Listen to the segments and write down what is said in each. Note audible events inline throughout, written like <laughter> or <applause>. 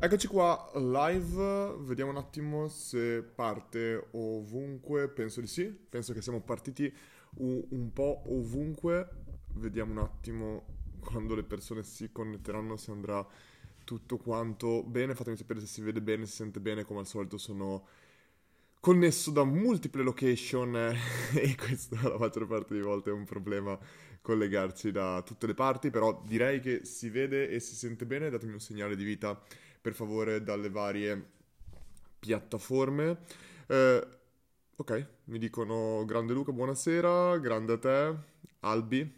Eccoci qua live, vediamo un attimo se parte ovunque, penso di sì, penso che siamo partiti un, po' ovunque, vediamo un attimo quando le persone si connetteranno se andrà tutto quanto bene, fatemi sapere se si vede bene, si sente bene, come al solito sono connesso da multiple location <laughs> e questo la maggior parte delle volte è un problema collegarci da tutte le parti, però direi che si vede e si sente bene, datemi un segnale di vita per favore dalle varie piattaforme. Eh, ok, mi dicono grande Luca, buonasera, grande a te, Albi.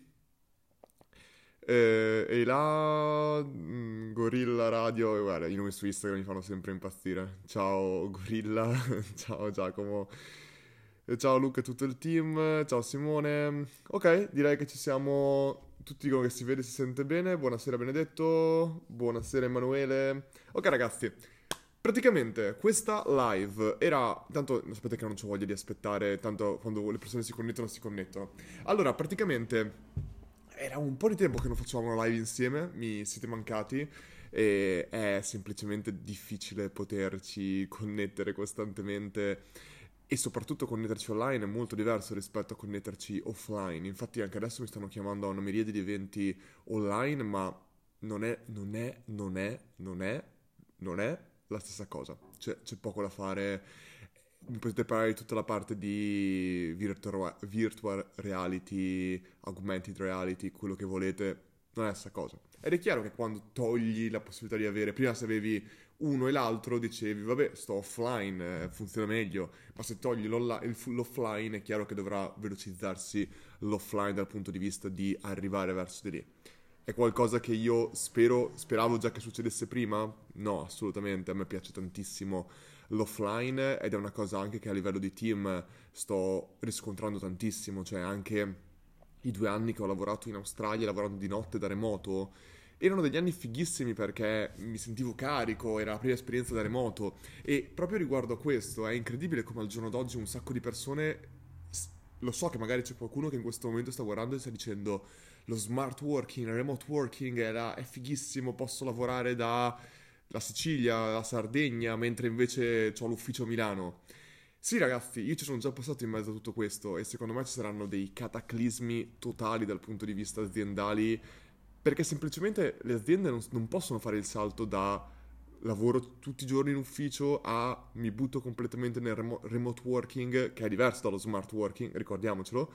Eh, e là, mm, Gorilla Radio, guarda, i nomi su Instagram mi fanno sempre impazzire. Ciao Gorilla, <laughs> ciao Giacomo. Ciao Luca e tutto il team, ciao Simone. Ok, direi che ci siamo tutti dicono che si vede e si sente bene. Buonasera Benedetto, buonasera Emanuele. Ok ragazzi, praticamente questa live era... Tanto sapete che non ho voglia di aspettare, tanto quando le persone si connettono si connettono. Allora, praticamente era un po' di tempo che non facevamo una live insieme, mi siete mancati e è semplicemente difficile poterci connettere costantemente e soprattutto connetterci online è molto diverso rispetto a connetterci offline. Infatti anche adesso mi stanno chiamando a una miriade di eventi online, ma non è, non è, non è, non è, non è la stessa cosa. Cioè, c'è poco da fare. Potete parlare di tutta la parte di virtual, virtual reality, augmented reality, quello che volete, non è la stessa cosa. Ed è chiaro che quando togli la possibilità di avere, prima se avevi uno e l'altro dicevi, vabbè, sto offline, eh, funziona meglio, ma se togli l'offline è chiaro che dovrà velocizzarsi l'offline dal punto di vista di arrivare verso di lì. È qualcosa che io spero, speravo già che succedesse prima? No, assolutamente, a me piace tantissimo l'offline ed è una cosa anche che a livello di team sto riscontrando tantissimo, cioè anche i due anni che ho lavorato in Australia lavorando di notte da remoto erano degli anni fighissimi perché mi sentivo carico, era la prima esperienza da remoto e proprio riguardo a questo è incredibile come al giorno d'oggi un sacco di persone lo so che magari c'è qualcuno che in questo momento sta guardando e sta dicendo lo smart working, il remote working la, è fighissimo, posso lavorare da la Sicilia, la Sardegna, mentre invece ho l'ufficio a Milano. Sì, ragazzi, io ci sono già passato in mezzo a tutto questo e secondo me ci saranno dei cataclismi totali dal punto di vista aziendali perché semplicemente le aziende non, non possono fare il salto da lavoro tutti i giorni in ufficio a mi butto completamente nel remo- remote working, che è diverso dallo smart working, ricordiamocelo,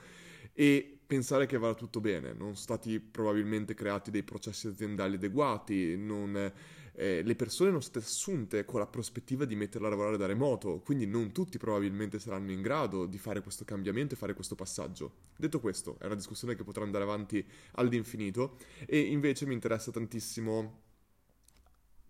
e pensare che vada tutto bene. Non sono stati probabilmente creati dei processi aziendali adeguati, non eh, le persone non state assunte con la prospettiva di metterla a lavorare da remoto, quindi non tutti probabilmente saranno in grado di fare questo cambiamento e fare questo passaggio. Detto questo, è una discussione che potrà andare avanti all'infinito e invece mi interessa tantissimo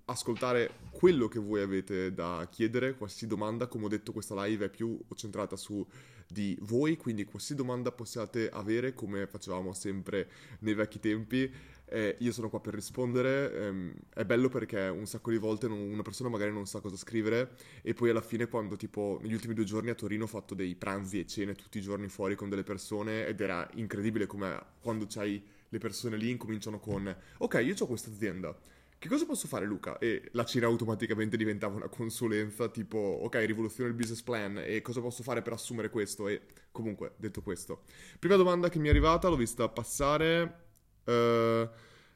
ascoltare quello che voi avete da chiedere, qualsiasi domanda, come ho detto questa live è più centrata su di voi, quindi qualsiasi domanda possiate avere come facevamo sempre nei vecchi tempi eh, io sono qua per rispondere. Ehm, è bello perché un sacco di volte una persona magari non sa cosa scrivere e poi alla fine quando tipo negli ultimi due giorni a Torino ho fatto dei pranzi e cene tutti i giorni fuori con delle persone ed era incredibile come quando c'hai le persone lì incominciano con ok io ho questa azienda che cosa posso fare Luca? E la cena automaticamente diventava una consulenza tipo, ok, rivoluzione il business plan e cosa posso fare per assumere questo? E comunque, detto questo. Prima domanda che mi è arrivata, l'ho vista passare. Uh,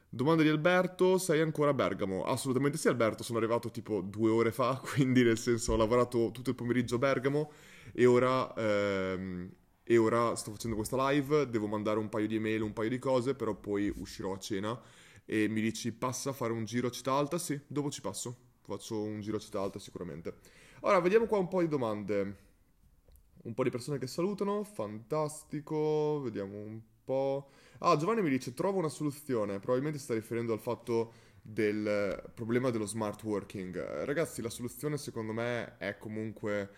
domanda di Alberto, sei ancora a Bergamo? Assolutamente sì Alberto, sono arrivato tipo due ore fa, <laughs> quindi nel senso ho lavorato tutto il pomeriggio a Bergamo e ora, ehm, e ora sto facendo questa live, devo mandare un paio di email, un paio di cose, però poi uscirò a cena e mi dici passa a fare un giro a città alta? Sì, dopo ci passo, faccio un giro a città alta sicuramente. Ora vediamo qua un po' di domande. Un po' di persone che salutano, fantastico, vediamo un po'. Ah, Giovanni mi dice, trovo una soluzione, probabilmente sta riferendo al fatto del problema dello smart working. Ragazzi, la soluzione secondo me è comunque...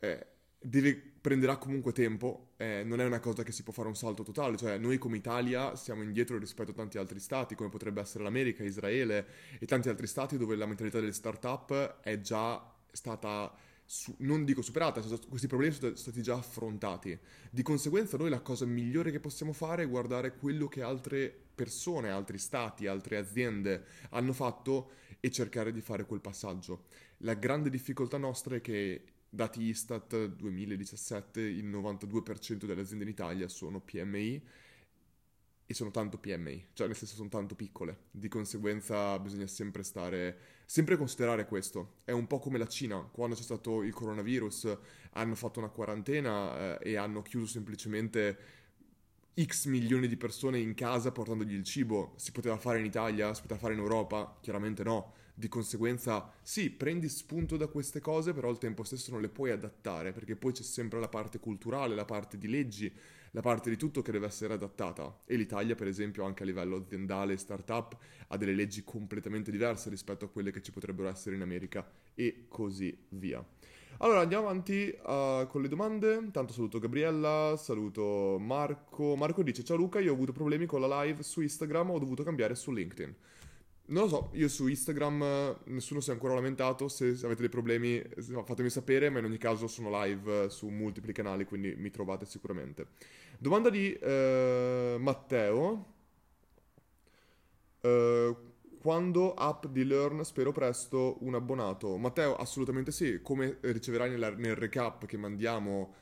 Eh, deve, prenderà comunque tempo, eh, non è una cosa che si può fare un salto totale, cioè noi come Italia siamo indietro rispetto a tanti altri stati, come potrebbe essere l'America, Israele e tanti altri stati dove la mentalità delle start-up è già stata su, non dico superata, questi problemi sono stati già affrontati. Di conseguenza noi la cosa migliore che possiamo fare è guardare quello che altre persone, altri stati, altre aziende hanno fatto e cercare di fare quel passaggio. La grande difficoltà nostra è che dati Istat 2017 il 92% delle aziende in Italia sono PMI e sono tanto PMI, cioè nel senso sono tanto piccole. Di conseguenza bisogna sempre stare, sempre considerare questo. È un po' come la Cina, quando c'è stato il coronavirus hanno fatto una quarantena eh, e hanno chiuso semplicemente X milioni di persone in casa portandogli il cibo. Si poteva fare in Italia, si poteva fare in Europa? Chiaramente no. Di conseguenza, sì, prendi spunto da queste cose, però al tempo stesso non le puoi adattare, perché poi c'è sempre la parte culturale, la parte di leggi, la parte di tutto che deve essere adattata. E l'Italia, per esempio, anche a livello aziendale e startup, ha delle leggi completamente diverse rispetto a quelle che ci potrebbero essere in America e così via. Allora andiamo avanti uh, con le domande. Intanto saluto Gabriella, saluto Marco. Marco dice: Ciao Luca, io ho avuto problemi con la live su Instagram, ho dovuto cambiare su LinkedIn. Non lo so, io su Instagram nessuno si è ancora lamentato, se avete dei problemi fatemi sapere, ma in ogni caso sono live su multipli canali, quindi mi trovate sicuramente. Domanda di eh, Matteo. Eh, quando app di Learn spero presto un abbonato? Matteo, assolutamente sì, come riceverai nella, nel recap che mandiamo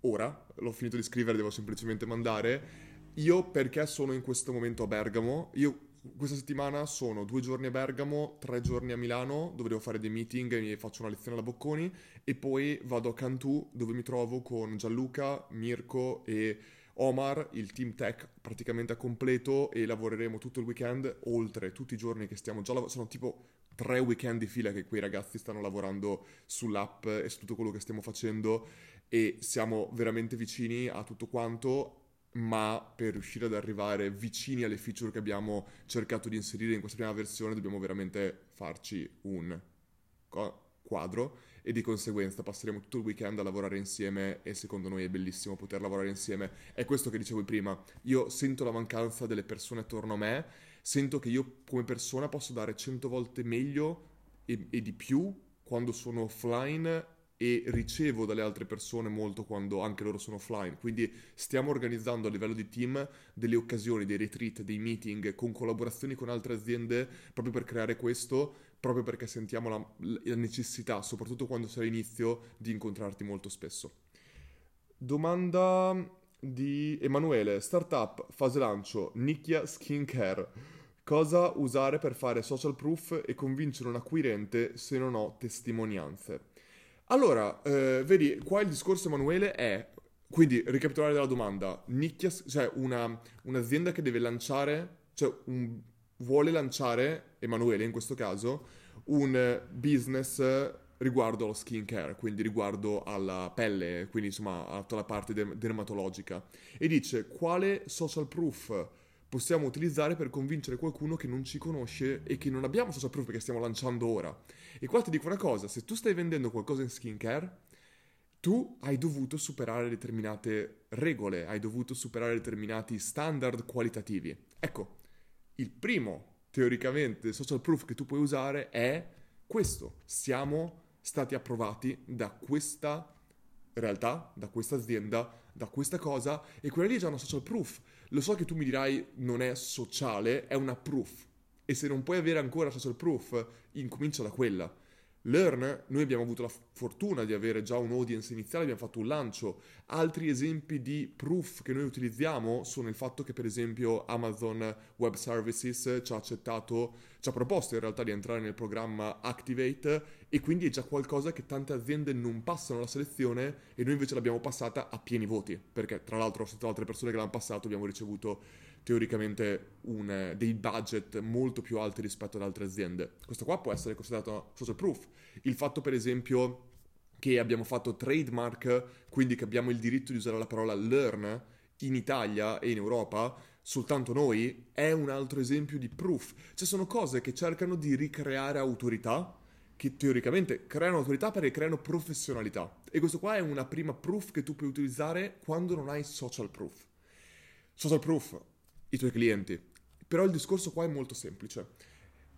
ora, l'ho finito di scrivere, devo semplicemente mandare. Io perché sono in questo momento a Bergamo, io questa settimana sono due giorni a Bergamo, tre giorni a Milano, dove devo fare dei meeting e faccio una lezione alla Bocconi, e poi vado a Cantù, dove mi trovo con Gianluca, Mirko e Omar, il team tech praticamente a completo, e lavoreremo tutto il weekend, oltre tutti i giorni che stiamo già lavorando, sono tipo tre weekend di fila che quei ragazzi stanno lavorando sull'app e su tutto quello che stiamo facendo, e siamo veramente vicini a tutto quanto ma per riuscire ad arrivare vicini alle feature che abbiamo cercato di inserire in questa prima versione dobbiamo veramente farci un quadro e di conseguenza passeremo tutto il weekend a lavorare insieme e secondo noi è bellissimo poter lavorare insieme. È questo che dicevo prima, io sento la mancanza delle persone attorno a me, sento che io come persona posso dare cento volte meglio e, e di più quando sono offline e ricevo dalle altre persone molto quando anche loro sono offline. Quindi stiamo organizzando a livello di team delle occasioni, dei retreat, dei meeting con collaborazioni con altre aziende proprio per creare questo, proprio perché sentiamo la, la necessità, soprattutto quando sei all'inizio, di incontrarti molto spesso. Domanda di Emanuele, startup, fase lancio, nicchia skincare. Cosa usare per fare social proof e convincere un acquirente se non ho testimonianze? Allora, eh, vedi, qua il discorso Emanuele è, quindi ricapitolare della domanda, nicchia, cioè una, un'azienda che deve lanciare, cioè un, vuole lanciare, Emanuele in questo caso, un business riguardo allo skincare, quindi riguardo alla pelle, quindi insomma a tutta la parte dermatologica, e dice quale social proof possiamo utilizzare per convincere qualcuno che non ci conosce e che non abbiamo social proof perché stiamo lanciando ora. E qua ti dico una cosa, se tu stai vendendo qualcosa in skincare, tu hai dovuto superare determinate regole, hai dovuto superare determinati standard qualitativi. Ecco, il primo, teoricamente, social proof che tu puoi usare è questo. Siamo stati approvati da questa realtà, da questa azienda, da questa cosa, e quella lì è già una social proof. Lo so che tu mi dirai non è sociale, è una proof. E se non puoi avere ancora social proof, incomincia da quella. Learn, noi abbiamo avuto la fortuna di avere già un audience iniziale, abbiamo fatto un lancio. Altri esempi di proof che noi utilizziamo sono il fatto che per esempio Amazon Web Services ci ha accettato, ci ha proposto in realtà di entrare nel programma Activate e quindi è già qualcosa che tante aziende non passano la selezione e noi invece l'abbiamo passata a pieni voti, perché tra l'altro sotto altre persone che l'hanno passato abbiamo ricevuto teoricamente un, dei budget molto più alti rispetto ad altre aziende. Questo qua può essere considerato social proof. Il fatto per esempio che abbiamo fatto trademark, quindi che abbiamo il diritto di usare la parola learn in Italia e in Europa, soltanto noi, è un altro esempio di proof. Cioè sono cose che cercano di ricreare autorità, che teoricamente creano autorità perché creano professionalità. E questo qua è una prima proof che tu puoi utilizzare quando non hai social proof. Social proof i tuoi clienti. Però il discorso qua è molto semplice.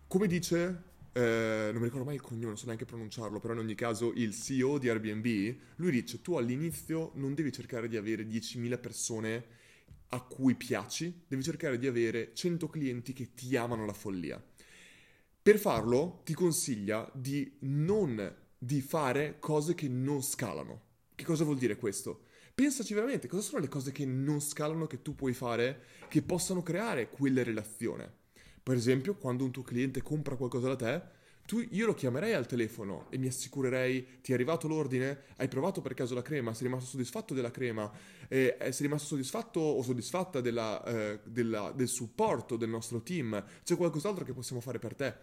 Come dice eh, non mi ricordo mai il cognome, non so neanche pronunciarlo, però in ogni caso il CEO di Airbnb, lui dice tu all'inizio non devi cercare di avere 10.000 persone a cui piaci, devi cercare di avere 100 clienti che ti amano la follia. Per farlo ti consiglia di non di fare cose che non scalano. Che cosa vuol dire questo? Pensaci veramente, cosa sono le cose che non scalano che tu puoi fare che possano creare quelle relazioni? Per esempio, quando un tuo cliente compra qualcosa da te, tu, io lo chiamerei al telefono e mi assicurerei ti è arrivato l'ordine, hai provato per caso la crema, sei rimasto soddisfatto della crema, eh, sei rimasto soddisfatto o soddisfatta della, eh, della, del supporto del nostro team, c'è qualcos'altro che possiamo fare per te.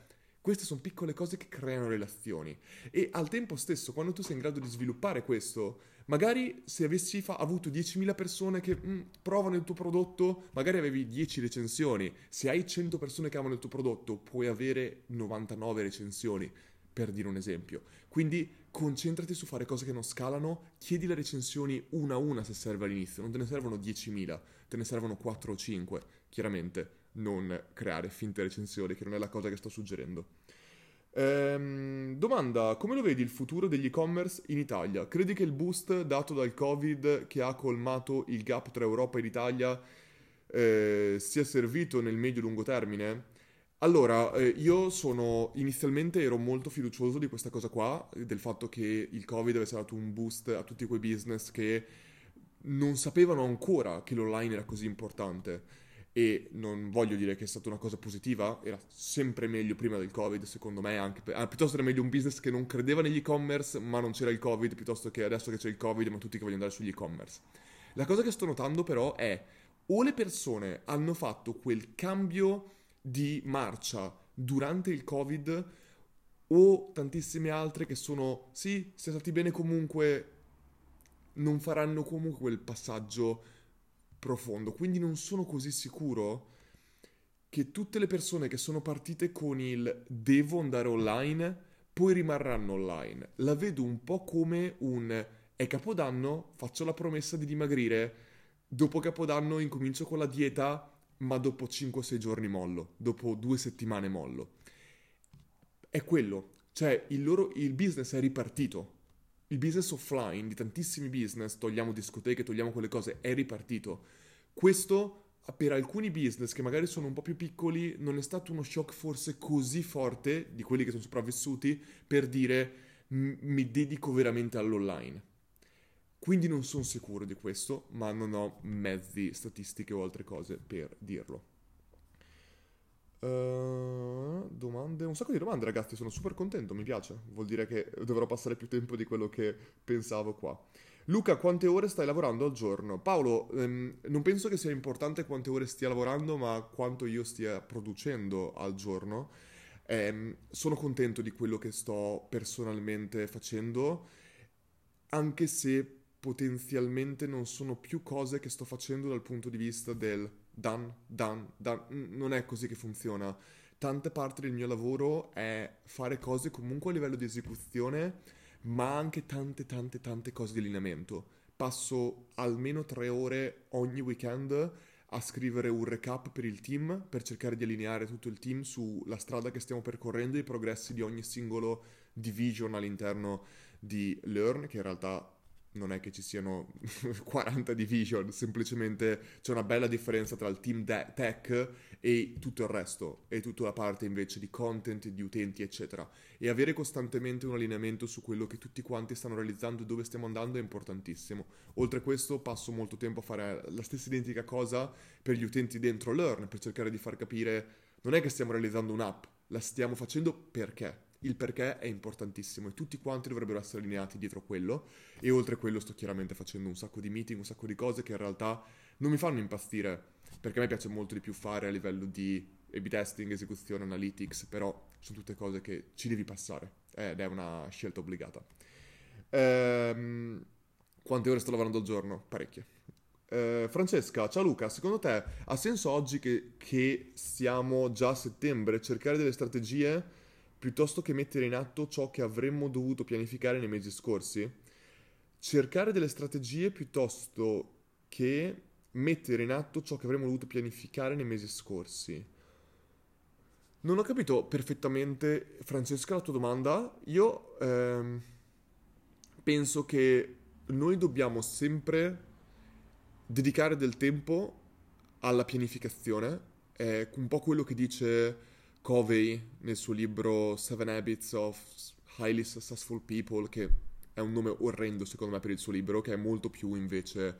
Queste sono piccole cose che creano relazioni e al tempo stesso quando tu sei in grado di sviluppare questo, Magari se avessi fa- avuto 10.000 persone che mm, provano il tuo prodotto, magari avevi 10 recensioni. Se hai 100 persone che amano il tuo prodotto, puoi avere 99 recensioni, per dire un esempio. Quindi concentrati su fare cose che non scalano, chiedi le recensioni una a una se serve all'inizio, non te ne servono 10.000, te ne servono 4 o 5, chiaramente non creare finte recensioni, che non è la cosa che sto suggerendo. Ehm, domanda, come lo vedi il futuro degli e-commerce in Italia? Credi che il boost dato dal Covid che ha colmato il gap tra Europa ed Italia eh, sia servito nel medio-lungo termine? Allora, eh, io sono inizialmente ero molto fiducioso di questa cosa qua, del fatto che il Covid avesse dato un boost a tutti quei business che non sapevano ancora che l'online era così importante e non voglio dire che è stata una cosa positiva, era sempre meglio prima del Covid, secondo me, anche per, ah, piuttosto era meglio un business che non credeva negli e-commerce, ma non c'era il Covid, piuttosto che adesso che c'è il Covid, ma tutti che vogliono andare sugli e-commerce. La cosa che sto notando però è o le persone hanno fatto quel cambio di marcia durante il Covid o tantissime altre che sono sì, siete stati bene comunque, non faranno comunque quel passaggio profondo, quindi non sono così sicuro che tutte le persone che sono partite con il devo andare online poi rimarranno online. La vedo un po' come un è capodanno, faccio la promessa di dimagrire, dopo capodanno incomincio con la dieta, ma dopo 5-6 giorni mollo, dopo due settimane mollo. È quello, cioè il, loro, il business è ripartito, il business offline di tantissimi business, togliamo discoteche, togliamo quelle cose, è ripartito. Questo per alcuni business che magari sono un po' più piccoli non è stato uno shock forse così forte di quelli che sono sopravvissuti per dire mi dedico veramente all'online. Quindi non sono sicuro di questo, ma non ho mezzi, statistiche o altre cose per dirlo. Uh, domande, un sacco di domande ragazzi, sono super contento, mi piace, vuol dire che dovrò passare più tempo di quello che pensavo qua. Luca, quante ore stai lavorando al giorno? Paolo, ehm, non penso che sia importante quante ore stia lavorando, ma quanto io stia producendo al giorno. Eh, sono contento di quello che sto personalmente facendo, anche se potenzialmente non sono più cose che sto facendo dal punto di vista del done, done, done. Non è così che funziona. Tante parti del mio lavoro è fare cose comunque a livello di esecuzione, ma anche tante, tante, tante cose di allineamento. Passo almeno tre ore ogni weekend a scrivere un recap per il team, per cercare di allineare tutto il team sulla strada che stiamo percorrendo, i progressi di ogni singolo division all'interno di Learn, che in realtà non è che ci siano <laughs> 40 division, semplicemente c'è una bella differenza tra il team de- tech e tutto il resto, e tutta la parte invece di content, di utenti, eccetera. E avere costantemente un allineamento su quello che tutti quanti stanno realizzando e dove stiamo andando è importantissimo. Oltre a questo passo molto tempo a fare la stessa identica cosa per gli utenti dentro Learn, per cercare di far capire non è che stiamo realizzando un'app, la stiamo facendo perché il perché è importantissimo e tutti quanti dovrebbero essere allineati dietro quello e oltre a quello sto chiaramente facendo un sacco di meeting, un sacco di cose che in realtà non mi fanno impazzire perché a me piace molto di più fare a livello di A-B testing, esecuzione, analytics, però sono tutte cose che ci devi passare ed è una scelta obbligata. Ehm, quante ore sto lavorando al giorno? Parecchie. Eh, Francesca, ciao Luca, secondo te ha senso oggi che, che siamo già a settembre cercare delle strategie piuttosto che mettere in atto ciò che avremmo dovuto pianificare nei mesi scorsi? Cercare delle strategie piuttosto che mettere in atto ciò che avremmo dovuto pianificare nei mesi scorsi. Non ho capito perfettamente, Francesca, la tua domanda. Io ehm, penso che noi dobbiamo sempre dedicare del tempo alla pianificazione. È un po' quello che dice Covey nel suo libro Seven Habits of Highly Successful People, che è un nome orrendo secondo me per il suo libro, che è molto più invece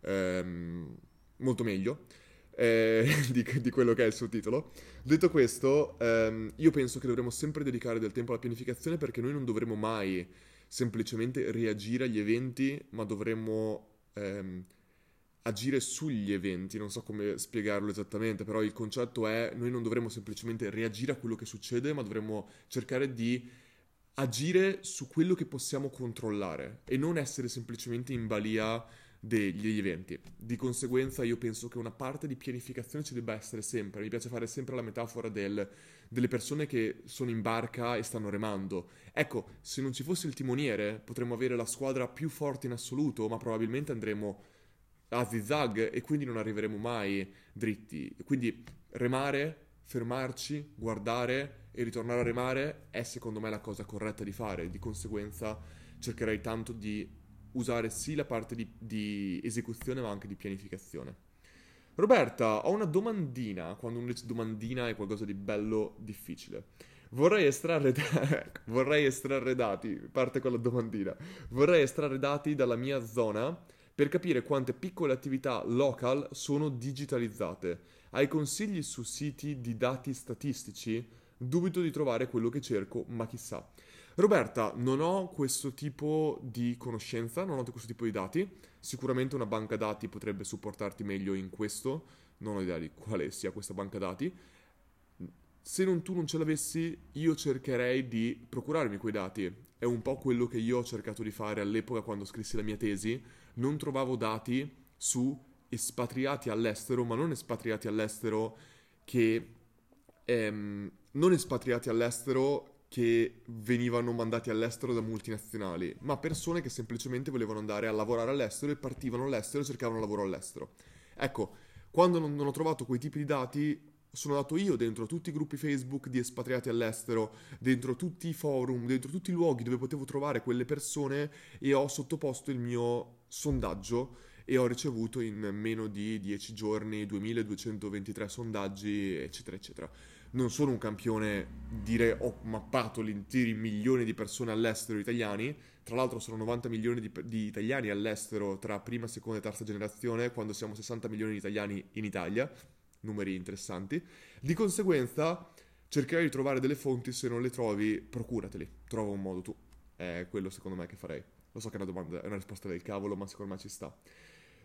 ehm, molto meglio eh, <laughs> di, di, quello che è il suo titolo. Detto questo, ehm, io penso che dovremmo sempre dedicare del tempo alla pianificazione perché noi non dovremmo mai semplicemente reagire agli eventi, ma dovremmo ehm, agire sugli eventi. Non so come spiegarlo esattamente, però il concetto è noi non dovremmo semplicemente reagire a quello che succede, ma dovremmo cercare di agire su quello che possiamo controllare e non essere semplicemente in balia degli eventi. Di conseguenza io penso che una parte di pianificazione ci debba essere sempre. Mi piace fare sempre la metafora del, delle persone che sono in barca e stanno remando. Ecco, se non ci fosse il timoniere potremmo avere la squadra più forte in assoluto, ma probabilmente andremo a zigzag e quindi non arriveremo mai dritti. Quindi remare, fermarci, guardare e ritornare a remare è secondo me la cosa corretta di fare. Di conseguenza cercherei tanto di usare sì la parte di, di esecuzione ma anche di pianificazione. Roberta, ho una domandina, quando uno dice domandina è qualcosa di bello difficile. Vorrei estrarre, da... <laughs> vorrei estrarre dati, parte con la domandina, vorrei estrarre dati dalla mia zona per capire quante piccole attività local sono digitalizzate. Hai consigli su siti di dati statistici? Dubito di trovare quello che cerco, ma chissà. Roberta, non ho questo tipo di conoscenza, non ho questo tipo di dati. Sicuramente una banca dati potrebbe supportarti meglio in questo. Non ho idea di quale sia questa banca dati. Se non, tu non ce l'avessi, io cercherei di procurarmi quei dati. È un po' quello che io ho cercato di fare all'epoca quando scrissi la mia tesi. Non trovavo dati su espatriati all'estero, ma non espatriati all'estero che... Ehm, non espatriati all'estero che venivano mandati all'estero da multinazionali, ma persone che semplicemente volevano andare a lavorare all'estero e partivano all'estero e cercavano lavoro all'estero. Ecco, quando non, ho trovato quei tipi di dati, sono andato io dentro tutti i gruppi Facebook di espatriati all'estero, dentro tutti i forum, dentro tutti i luoghi dove potevo trovare quelle persone e ho sottoposto il mio sondaggio e ho ricevuto in meno di 10 giorni 2223 sondaggi, eccetera, eccetera. Non sono un campione, dire ho mappato gli interi milioni di persone all'estero italiani, tra l'altro sono 90 milioni di, di, italiani all'estero tra prima, seconda e terza generazione, quando siamo 60 milioni di italiani in Italia, numeri interessanti. Di conseguenza cercherai di trovare delle fonti, se non le trovi, procurateli, trova un modo tu. È quello secondo me che farei. Lo so che è una domanda, è una risposta del cavolo, ma secondo me ci sta.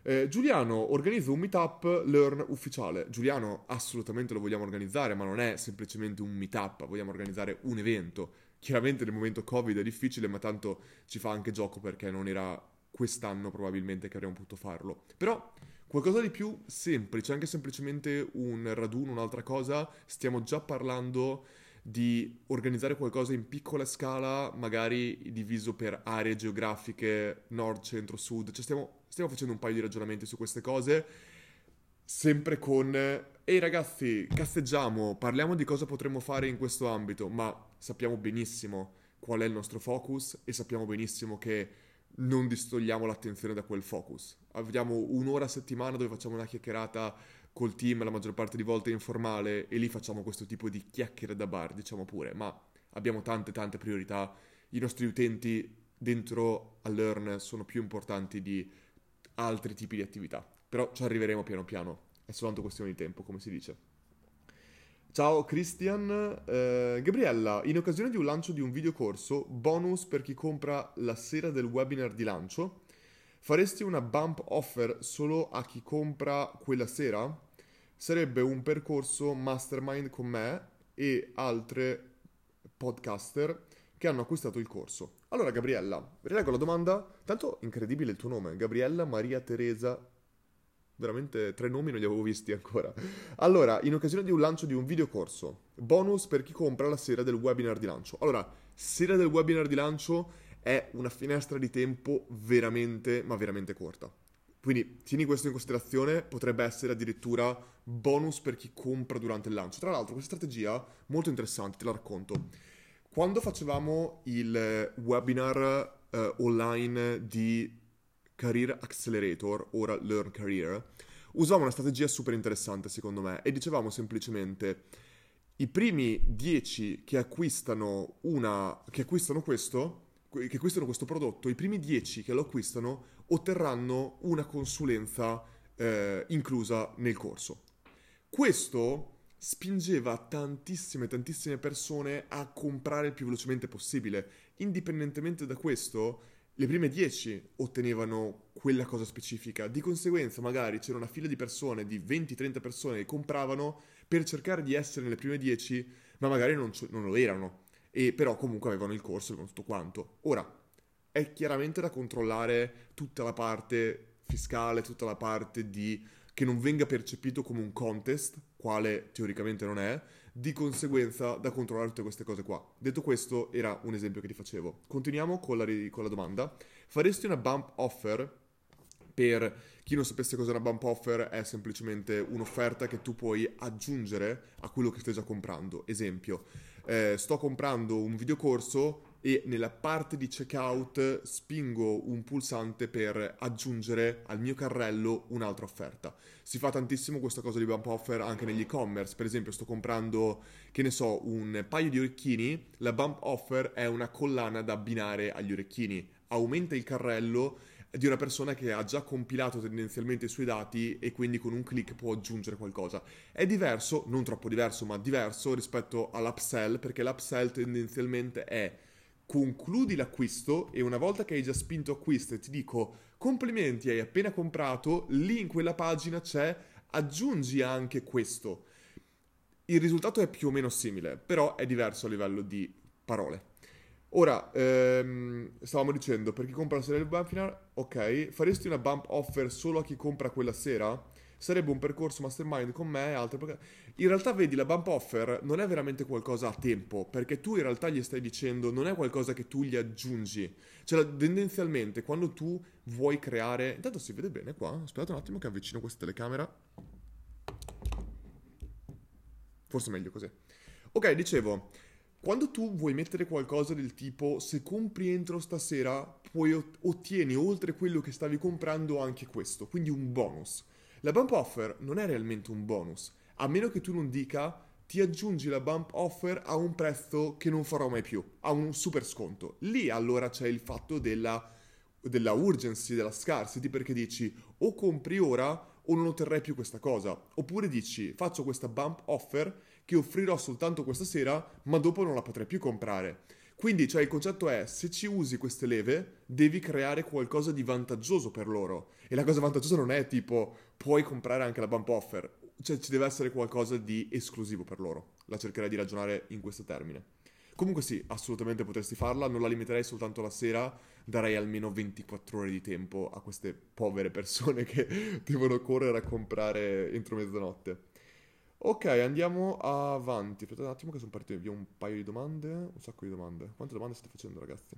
Eh, Giuliano organizza un meetup Learn ufficiale. Giuliano, assolutamente lo vogliamo organizzare, ma non è semplicemente un meetup, vogliamo organizzare un evento. Chiaramente nel momento Covid è difficile, ma tanto ci fa anche gioco perché non era quest'anno probabilmente che avremmo potuto farlo. Però qualcosa di più semplice, anche semplicemente un raduno, un'altra cosa, stiamo già parlando di organizzare qualcosa in piccola scala, magari diviso per aree geografiche, nord, centro, sud. Cioè stiamo, stiamo facendo un paio di ragionamenti su queste cose, sempre con, ehi ragazzi, casseggiamo, parliamo di cosa potremmo fare in questo ambito, ma sappiamo benissimo qual è il nostro focus e sappiamo benissimo che non distogliamo l'attenzione da quel focus. Abbiamo un'ora a settimana dove facciamo una chiacchierata col team la maggior parte di volte informale e lì facciamo questo tipo di chiacchiere da bar, diciamo pure, ma abbiamo tante tante priorità. I nostri utenti dentro a Learn sono più importanti di altri tipi di attività, però ci arriveremo piano piano, è soltanto questione di tempo, come si dice. Ciao Christian, eh, Gabriella, in occasione di un lancio di un videocorso, bonus per chi compra la sera del webinar di lancio, Faresti una bump offer solo a chi compra quella sera? Sarebbe un percorso mastermind con me e altre podcaster che hanno acquistato il corso. Allora, Gabriella, rileggo la domanda. Tanto incredibile il tuo nome, Gabriella Maria Teresa. Veramente tre nomi non li avevo visti ancora. Allora, in occasione di un lancio di un videocorso, bonus per chi compra la sera del webinar di lancio. Allora, sera del webinar di lancio è una finestra di tempo veramente, ma veramente corta. Quindi tieni questo in considerazione, potrebbe essere addirittura bonus per chi compra durante il lancio. Tra l'altro questa strategia molto interessante, te la racconto. Quando facevamo il webinar eh, online di Career Accelerator, ora Learn Career, usavamo una strategia super interessante secondo me e dicevamo semplicemente i primi 10 che acquistano, una, che acquistano questo che acquistano questo prodotto, i primi 10 che lo acquistano otterranno una consulenza eh, inclusa nel corso. Questo spingeva tantissime, tantissime persone a comprare il più velocemente possibile. Indipendentemente da questo, le prime 10 ottenevano quella cosa specifica. Di conseguenza, magari c'era una fila di persone, di 20-30 persone che compravano per cercare di essere nelle prime 10, ma magari non, non lo erano e però comunque avevano il corso con tutto quanto. Ora, è chiaramente da controllare tutta la parte fiscale, tutta la parte di che non venga percepito come un contest, quale teoricamente non è, di conseguenza da controllare tutte queste cose qua. Detto questo, era un esempio che ti facevo. Continuiamo con la, con la domanda. Faresti una bump offer? Per chi non sapesse cosa è una bump offer, è semplicemente un'offerta che tu puoi aggiungere a quello che stai già comprando. Esempio, eh, sto comprando un videocorso e nella parte di checkout spingo un pulsante per aggiungere al mio carrello un'altra offerta. Si fa tantissimo questa cosa di bump offer anche negli e-commerce, per esempio sto comprando, che ne so, un paio di orecchini, la bump offer è una collana da abbinare agli orecchini, aumenta il carrello di una persona che ha già compilato tendenzialmente i suoi dati e quindi con un clic può aggiungere qualcosa. È diverso, non troppo diverso, ma diverso rispetto all'upsell, perché l'upsell tendenzialmente è concludi l'acquisto e una volta che hai già spinto acquisto e ti dico complimenti, hai appena comprato, lì in quella pagina c'è aggiungi anche questo. Il risultato è più o meno simile, però è diverso a livello di parole. Ora, ehm, stavamo dicendo, per chi compra la serie del webinar, ok, faresti una bump offer solo a chi compra quella sera? Sarebbe un percorso mastermind con me e altre... In realtà, vedi, la bump offer non è veramente qualcosa a tempo, perché tu in realtà gli stai dicendo, non è qualcosa che tu gli aggiungi. Cioè, tendenzialmente, quando tu vuoi creare... Intanto si vede bene qua, aspettate un attimo che avvicino questa telecamera. Forse meglio così. Ok, dicevo... Quando tu vuoi mettere qualcosa del tipo se compri entro stasera poi ottieni oltre quello che stavi comprando anche questo, quindi un bonus. La bump offer non è realmente un bonus, a meno che tu non dica ti aggiungi la bump offer a un prezzo che non farò mai più, a un super sconto. Lì allora c'è il fatto della, della urgency, della scarcity, perché dici o compri ora o non otterrai più questa cosa, oppure dici faccio questa bump offer che offrirò soltanto questa sera, ma dopo non la potrai più comprare. Quindi, cioè, il concetto è, se ci usi queste leve, devi creare qualcosa di vantaggioso per loro. E la cosa vantaggiosa non è tipo, puoi comprare anche la bump offer. Cioè, ci deve essere qualcosa di esclusivo per loro. La cercherei di ragionare in questo termine. Comunque sì, assolutamente potresti farla, non la limiterei soltanto la sera, darei almeno 24 ore di tempo a queste povere persone <laughs> che devono correre a comprare entro mezzanotte. Ok, andiamo avanti. Aspettate un attimo che sono partite via un paio di domande. Un sacco di domande. Quante domande state facendo, ragazzi?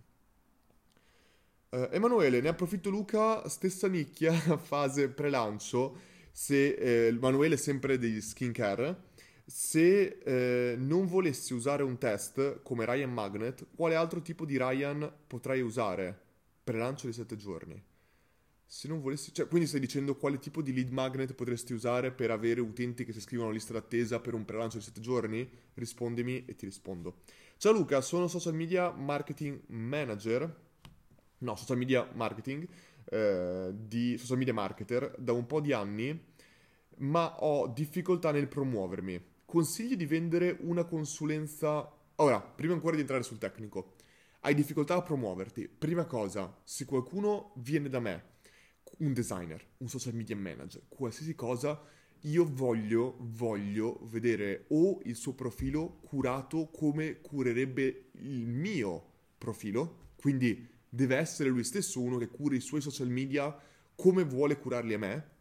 Uh, Emanuele, ne approfitto Luca, stessa nicchia, <laughs> fase pre-lancio. Se eh, Emanuele è sempre di skincare. Se eh, non volessi usare un test come Ryan Magnet, quale altro tipo di Ryan potrai usare? Pre-lancio di 7 giorni. Se non volessi, cioè, quindi stai dicendo quale tipo di lead magnet potresti usare per avere utenti che si iscrivono a lista d'attesa per un prelancio di 7 giorni? Rispondimi e ti rispondo. Ciao Luca, sono social media marketing manager, no, social media marketing, eh, di social media marketer da un po' di anni, ma ho difficoltà nel promuovermi. Consigli di vendere una consulenza... Ora, prima ancora di entrare sul tecnico, hai difficoltà a promuoverti. Prima cosa, se qualcuno viene da me un designer, un social media manager, qualsiasi cosa, io voglio, voglio vedere o il suo profilo curato come curerebbe il mio profilo, quindi deve essere lui stesso uno che cura i suoi social media come vuole curarli a me.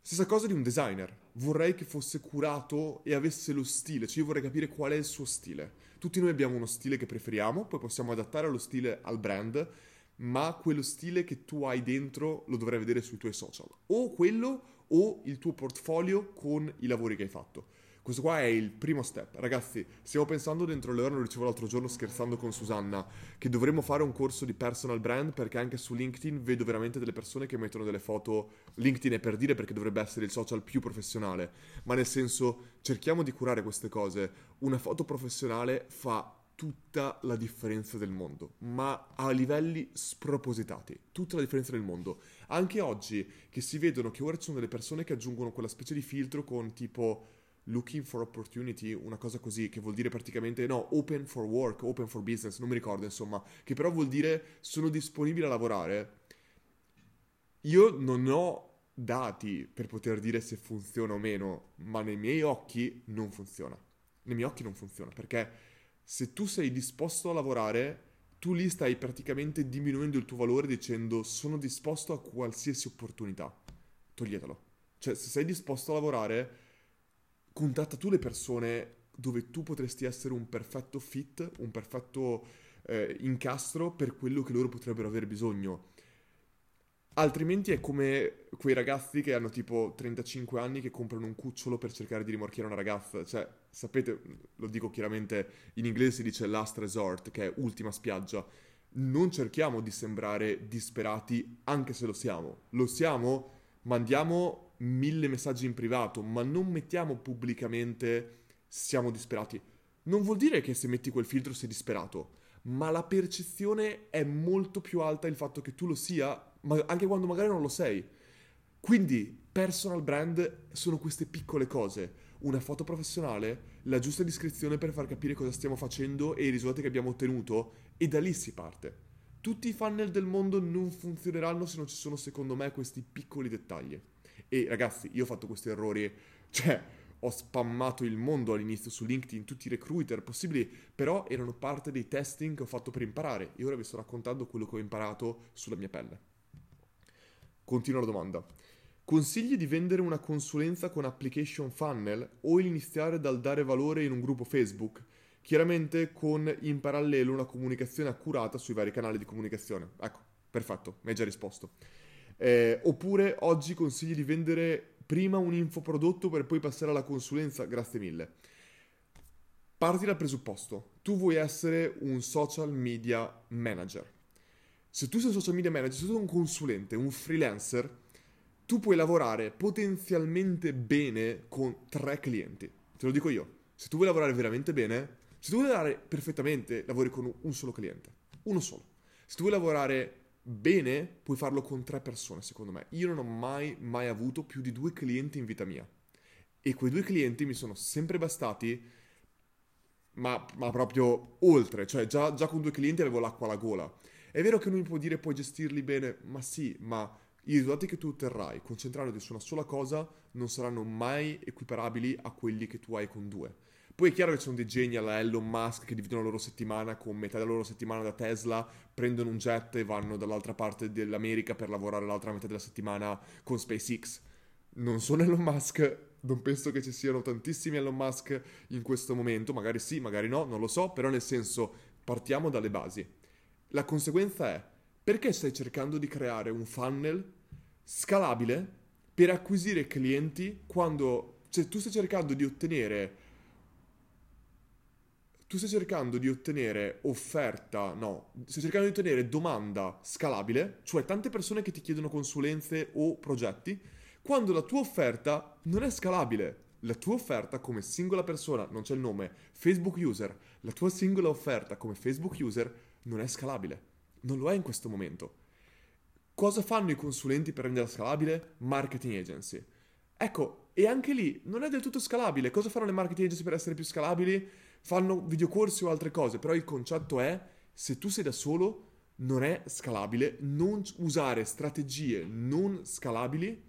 Stessa cosa di un designer, vorrei che fosse curato e avesse lo stile, cioè io vorrei capire qual è il suo stile. Tutti noi abbiamo uno stile che preferiamo, poi possiamo adattare lo stile al brand, ma quello stile che tu hai dentro lo dovrai vedere sui tuoi social. O quello o il tuo portfolio con i lavori che hai fatto. Questo qua è il primo step. Ragazzi, stiamo pensando dentro le ore, lo dicevo l'altro giorno scherzando con Susanna, che dovremmo fare un corso di personal brand perché anche su LinkedIn vedo veramente delle persone che mettono delle foto. LinkedIn è per dire perché dovrebbe essere il social più professionale, ma nel senso cerchiamo di curare queste cose. Una foto professionale fa tutta la differenza del mondo, ma a livelli spropositati, tutta la differenza del mondo. Anche oggi che si vedono che ora ci sono delle persone che aggiungono quella specie di filtro con tipo looking for opportunity, una cosa così, che vuol dire praticamente no, open for work, open for business, non mi ricordo insomma, che però vuol dire sono disponibile a lavorare. Io non ho dati per poter dire se funziona o meno, ma nei miei occhi non funziona. Nei miei occhi non funziona perché se tu sei disposto a lavorare, tu lì stai praticamente diminuendo il tuo valore dicendo sono disposto a qualsiasi opportunità. Toglietelo. Cioè, se sei disposto a lavorare, contatta tu le persone dove tu potresti essere un perfetto fit, un perfetto eh, incastro per quello che loro potrebbero aver bisogno. Altrimenti è come quei ragazzi che hanno tipo 35 anni che comprano un cucciolo per cercare di rimorchiare una ragazza. Cioè, sapete, lo dico chiaramente, in inglese si dice last resort, che è ultima spiaggia. Non cerchiamo di sembrare disperati, anche se lo siamo. Lo siamo, mandiamo mille messaggi in privato, ma non mettiamo pubblicamente siamo disperati. Non vuol dire che se metti quel filtro sei disperato, ma la percezione è molto più alta il fatto che tu lo sia ma anche quando magari non lo sei. Quindi personal brand sono queste piccole cose. Una foto professionale, la giusta descrizione per far capire cosa stiamo facendo e i risultati che abbiamo ottenuto e da lì si parte. Tutti i funnel del mondo non funzioneranno se non ci sono secondo me questi piccoli dettagli. E ragazzi, io ho fatto questi errori, cioè ho spammato il mondo all'inizio su LinkedIn, tutti i recruiter possibili, però erano parte dei testing che ho fatto per imparare e ora vi sto raccontando quello che ho imparato sulla mia pelle. Continua la domanda. Consigli di vendere una consulenza con application funnel o iniziare dal dare valore in un gruppo Facebook? Chiaramente con in parallelo una comunicazione accurata sui vari canali di comunicazione. Ecco, perfetto, mi hai già risposto. Eh, oppure oggi consigli di vendere prima un infoprodotto per poi passare alla consulenza? Grazie mille. Parti dal presupposto, tu vuoi essere un social media manager. Se tu sei un social media manager, se tu sei un consulente, un freelancer, tu puoi lavorare potenzialmente bene con tre clienti. Te lo dico io. Se tu vuoi lavorare veramente bene, se tu vuoi lavorare perfettamente, lavori con un solo cliente. Uno solo. Se tu vuoi lavorare bene, puoi farlo con tre persone, secondo me. Io non ho mai, mai avuto più di due clienti in vita mia. E quei due clienti mi sono sempre bastati, ma, ma proprio oltre. Cioè, già, già con due clienti avevo l'acqua alla gola. È vero che lui può dire puoi gestirli bene, ma sì, ma i risultati che tu otterrai concentrandoti su una sola cosa non saranno mai equiparabili a quelli che tu hai con due. Poi è chiaro che ci sono dei geni alla Elon Musk che dividono la loro settimana con metà della loro settimana da Tesla, prendono un jet e vanno dall'altra parte dell'America per lavorare l'altra metà della settimana con SpaceX. Non sono Elon Musk, non penso che ci siano tantissimi Elon Musk in questo momento, magari sì, magari no, non lo so, però nel senso partiamo dalle basi. La conseguenza è perché stai cercando di creare un funnel scalabile per acquisire clienti quando cioè, tu stai cercando di ottenere tu stai cercando di ottenere offerta, no, stai cercando di ottenere domanda scalabile, cioè tante persone che ti chiedono consulenze o progetti, quando la tua offerta non è scalabile. La tua offerta come singola persona, non c'è il nome, Facebook user, la tua singola offerta come Facebook user non è scalabile. Non lo è in questo momento. Cosa fanno i consulenti per renderla scalabile? Marketing agency. Ecco, e anche lì non è del tutto scalabile. Cosa fanno le marketing agency per essere più scalabili? Fanno videocorsi o altre cose, però il concetto è se tu sei da solo non è scalabile, non usare strategie non scalabili,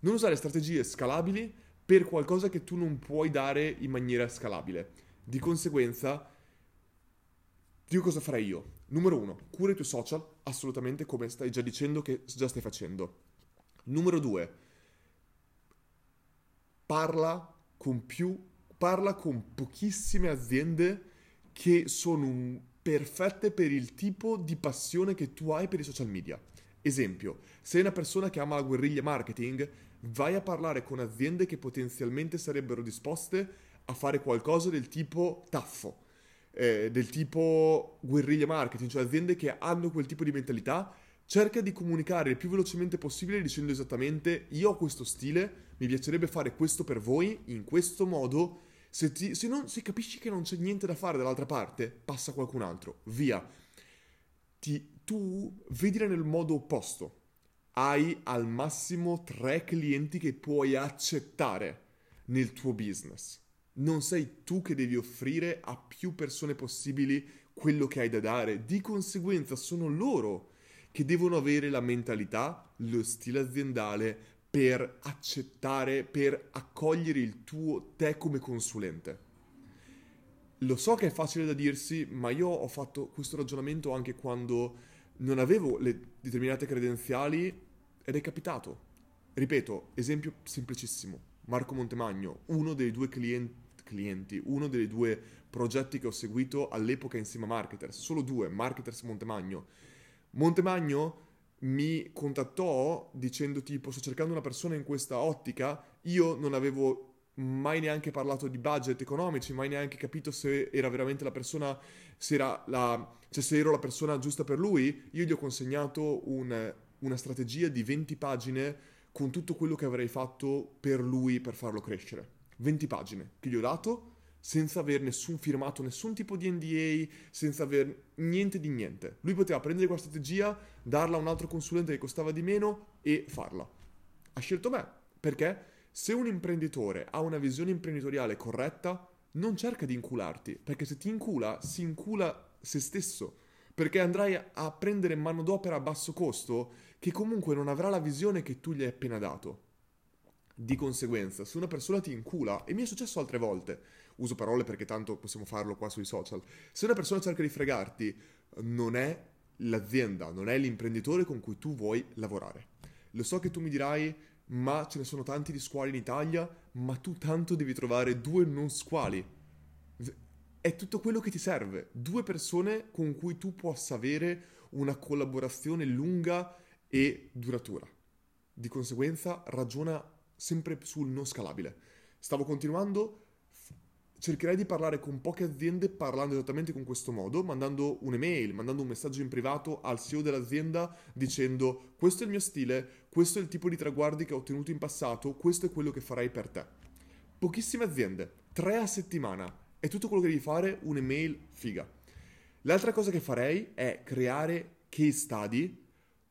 non usare strategie scalabili per qualcosa che tu non puoi dare in maniera scalabile. Di conseguenza Dico cosa farei io. Numero uno, cura i tuoi social, assolutamente come stai già dicendo che già stai facendo. Numero due, parla con più, parla con pochissime aziende che sono perfette per il tipo di passione che tu hai per i social media. Esempio, sei una persona che ama la guerriglia marketing, vai a parlare con aziende che potenzialmente sarebbero disposte a fare qualcosa del tipo taffo, eh, del tipo guerriglia marketing, cioè aziende che hanno quel tipo di mentalità, cerca di comunicare il più velocemente possibile dicendo esattamente io ho questo stile, mi piacerebbe fare questo per voi, in questo modo, se, ti, se, non, se capisci che non c'è niente da fare dall'altra parte, passa qualcun altro, via. Ti, tu vedila nel modo opposto. Hai al massimo tre clienti che puoi accettare nel tuo business. Non sei tu che devi offrire a più persone possibili quello che hai da dare. Di conseguenza sono loro che devono avere la mentalità, lo stile aziendale per accettare, per accogliere il tuo te come consulente. Lo so che è facile da dirsi, ma io ho fatto questo ragionamento anche quando non avevo le determinate credenziali ed è capitato. Ripeto, esempio semplicissimo. Marco Montemagno, uno dei due clienti, clienti, uno dei due progetti che ho seguito all'epoca insieme a Marketers, solo due, Marketers Montemagno. Montemagno mi contattò dicendo tipo sto cercando una persona in questa ottica, io non avevo mai neanche parlato di budget economici, mai neanche capito se era veramente la persona, se, la, cioè se ero la persona giusta per lui, io gli ho consegnato un, una strategia di 20 pagine con tutto quello che avrei fatto per lui per farlo crescere. 20 pagine che gli ho dato senza aver nessun firmato, nessun tipo di NDA, senza aver niente di niente. Lui poteva prendere quella strategia, darla a un altro consulente che costava di meno e farla. Ha scelto me, perché se un imprenditore ha una visione imprenditoriale corretta, non cerca di incularti, perché se ti incula, si incula se stesso, perché andrai a prendere manodopera a basso costo che comunque non avrà la visione che tu gli hai appena dato. Di conseguenza, se una persona ti incula, e mi è successo altre volte, uso parole perché tanto possiamo farlo qua sui social, se una persona cerca di fregarti, non è l'azienda, non è l'imprenditore con cui tu vuoi lavorare. Lo so che tu mi dirai, ma ce ne sono tanti di squali in Italia, ma tu tanto devi trovare due non squali. È tutto quello che ti serve, due persone con cui tu possa avere una collaborazione lunga e duratura. Di conseguenza ragiona sempre sul non scalabile. Stavo continuando cercherei di parlare con poche aziende parlando esattamente con questo modo, mandando un'email, mandando un messaggio in privato al CEO dell'azienda dicendo questo è il mio stile, questo è il tipo di traguardi che ho ottenuto in passato, questo è quello che farei per te. Pochissime aziende, tre a settimana, è tutto quello che devi fare, un'email figa. L'altra cosa che farei è creare case study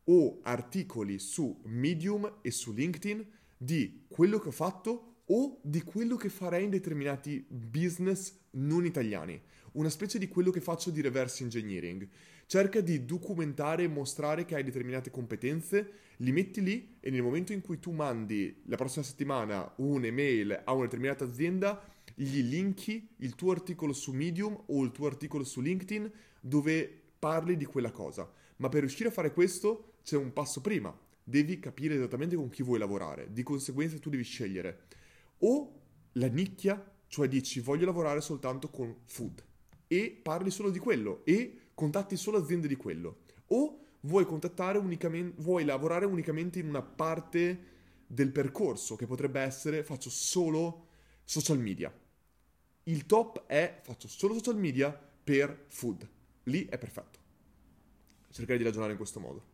o articoli su Medium e su LinkedIn di quello che ho fatto o di quello che farei in determinati business non italiani, una specie di quello che faccio di reverse engineering. Cerca di documentare e mostrare che hai determinate competenze, li metti lì e nel momento in cui tu mandi la prossima settimana un'email a una determinata azienda, gli linki il tuo articolo su Medium o il tuo articolo su LinkedIn dove parli di quella cosa. Ma per riuscire a fare questo c'è un passo prima. Devi capire esattamente con chi vuoi lavorare. Di conseguenza tu devi scegliere o la nicchia, cioè dici voglio lavorare soltanto con food e parli solo di quello e contatti solo aziende di quello, o vuoi contattare unicamente, vuoi lavorare unicamente in una parte del percorso che potrebbe essere faccio solo social media. Il top è faccio solo social media per food. Lì è perfetto. Cercare di ragionare in questo modo.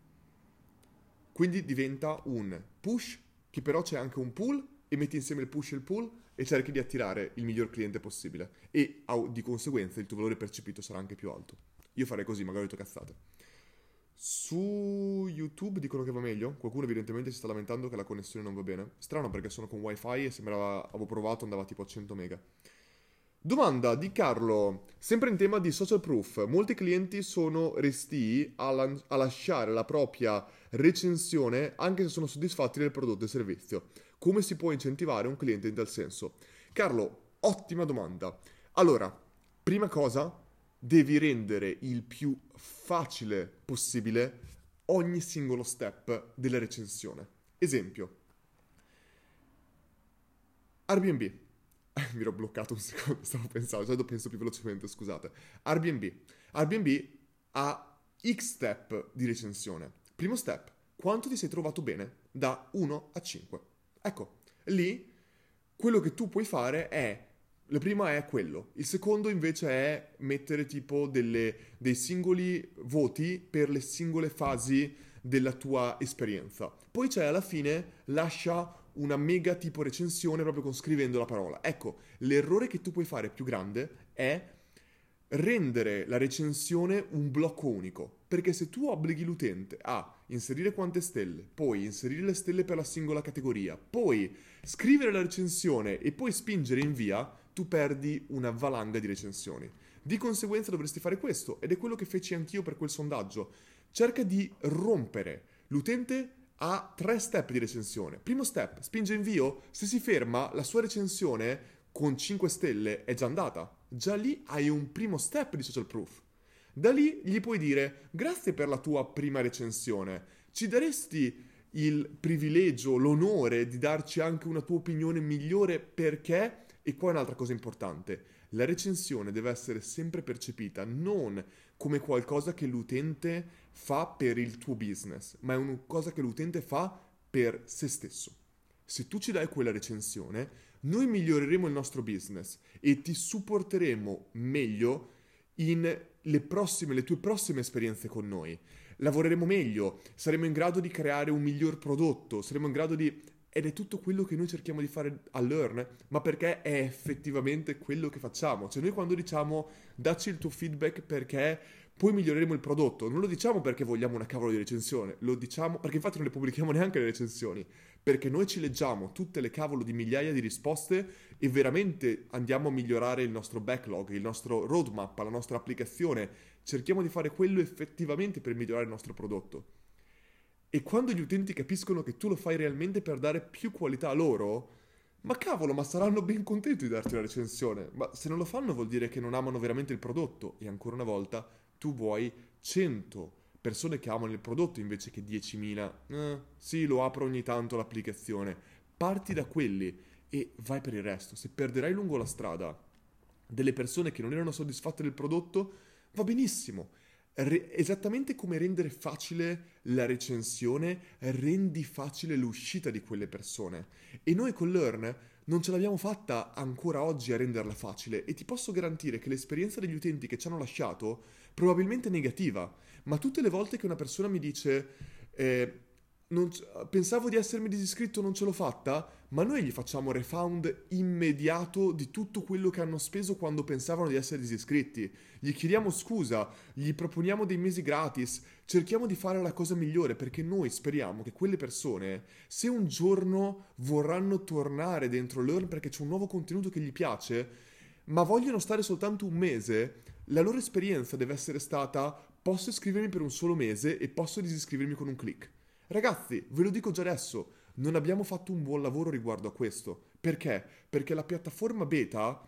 Quindi diventa un push che però c'è anche un pull e metti insieme il push e il pull e cerchi di attirare il miglior cliente possibile e di conseguenza il tuo valore percepito sarà anche più alto. Io farei così, magari ho detto cazzate. Su YouTube dicono che va meglio. Qualcuno evidentemente si sta lamentando che la connessione non va bene. Strano perché sono con wifi e sembrava, avevo provato, andava tipo a 100 mega. Domanda di Carlo, sempre in tema di social proof. Molti clienti sono restii a, lan- a lasciare la propria recensione anche se sono soddisfatti del prodotto e servizio. Come si può incentivare un cliente in tal senso? Carlo, ottima domanda. Allora, prima cosa, devi rendere il più facile possibile ogni singolo step della recensione. Esempio, Airbnb. <laughs> mi ero bloccato un secondo, stavo pensando, cioè penso più velocemente, scusate. Airbnb. Airbnb ha X step di recensione. Primo step, quanto ti sei trovato bene? Da 1 a 5. Ecco, lì quello che tu puoi fare è la prima è quello, il secondo invece è mettere tipo delle, dei singoli voti per le singole fasi della tua esperienza. Poi c'è alla fine lascia una mega tipo recensione proprio con scrivendo la parola. Ecco, l'errore che tu puoi fare più grande è rendere la recensione un blocco unico. Perché se tu obblighi l'utente a inserire quante stelle, poi inserire le stelle per la singola categoria, poi scrivere la recensione e poi spingere in via, tu perdi una valanga di recensioni. Di conseguenza dovresti fare questo ed è quello che feci anch'io per quel sondaggio. Cerca di rompere. L'utente ha tre step di recensione. Primo step, spinge invio. Se si ferma, la sua recensione con 5 stelle è già andata. Già lì hai un primo step di social proof. Da lì gli puoi dire grazie per la tua prima recensione, ci daresti il privilegio, l'onore di darci anche una tua opinione migliore perché? E qua è un'altra cosa importante, la recensione deve essere sempre percepita non come qualcosa che l'utente fa per il tuo business, ma è una cosa che l'utente fa per se stesso. Se tu ci dai quella recensione, noi miglioreremo il nostro business e ti supporteremo meglio in le, prossime, le tue prossime esperienze con noi. Lavoreremo meglio, saremo in grado di creare un miglior prodotto, saremo in grado di... Ed è tutto quello che noi cerchiamo di fare a Learn, ma perché è effettivamente quello che facciamo. Cioè noi quando diciamo dacci il tuo feedback perché poi miglioreremo il prodotto, non lo diciamo perché vogliamo una cavolo di recensione, lo diciamo perché infatti non le pubblichiamo neanche le recensioni, perché noi ci leggiamo tutte le cavolo di migliaia di risposte e veramente andiamo a migliorare il nostro backlog, il nostro roadmap, la nostra applicazione, cerchiamo di fare quello effettivamente per migliorare il nostro prodotto. E quando gli utenti capiscono che tu lo fai realmente per dare più qualità a loro, ma cavolo, ma saranno ben contenti di darti una recensione. Ma se non lo fanno vuol dire che non amano veramente il prodotto. E ancora una volta, tu vuoi 100 persone che amano il prodotto invece che 10.000. Eh, sì, lo apro ogni tanto l'applicazione. Parti da quelli e vai per il resto. Se perderai lungo la strada delle persone che non erano soddisfatte del prodotto, va benissimo. Re- esattamente come rendere facile la recensione, rendi facile l'uscita di quelle persone. E noi con Learn non ce l'abbiamo fatta ancora oggi a renderla facile e ti posso garantire che l'esperienza degli utenti che ci hanno lasciato probabilmente è negativa, ma tutte le volte che una persona mi dice eh, c- pensavo di essermi disiscritto, non ce l'ho fatta, ma noi gli facciamo refund immediato di tutto quello che hanno speso quando pensavano di essere disiscritti. Gli chiediamo scusa, gli proponiamo dei mesi gratis, cerchiamo di fare la cosa migliore perché noi speriamo che quelle persone, se un giorno vorranno tornare dentro Learn perché c'è un nuovo contenuto che gli piace, ma vogliono stare soltanto un mese, la loro esperienza deve essere stata posso iscrivermi per un solo mese e posso disiscrivermi con un click. Ragazzi, ve lo dico già adesso, non abbiamo fatto un buon lavoro riguardo a questo. Perché? Perché la piattaforma beta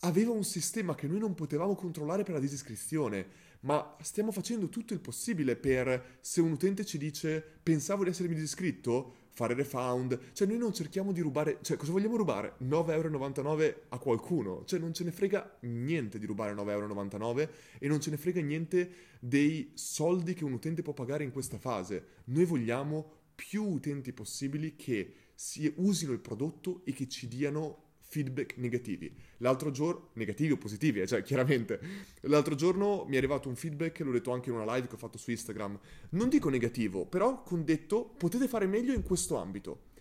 aveva un sistema che noi non potevamo controllare per la disiscrizione, ma stiamo facendo tutto il possibile per, se un utente ci dice pensavo di essermi disiscritto, fare refund, cioè noi non cerchiamo di rubare, cioè cosa vogliamo rubare? 9,99€ a qualcuno, cioè non ce ne frega niente di rubare 9,99€ e non ce ne frega niente dei soldi che un utente può pagare in questa fase. Noi vogliamo più utenti possibili che si usino il prodotto e che ci diano feedback negativi. L'altro giorno, negativi o positivi, eh, cioè chiaramente, l'altro giorno mi è arrivato un feedback, l'ho detto anche in una live che ho fatto su Instagram, non dico negativo, però con detto potete fare meglio in questo ambito.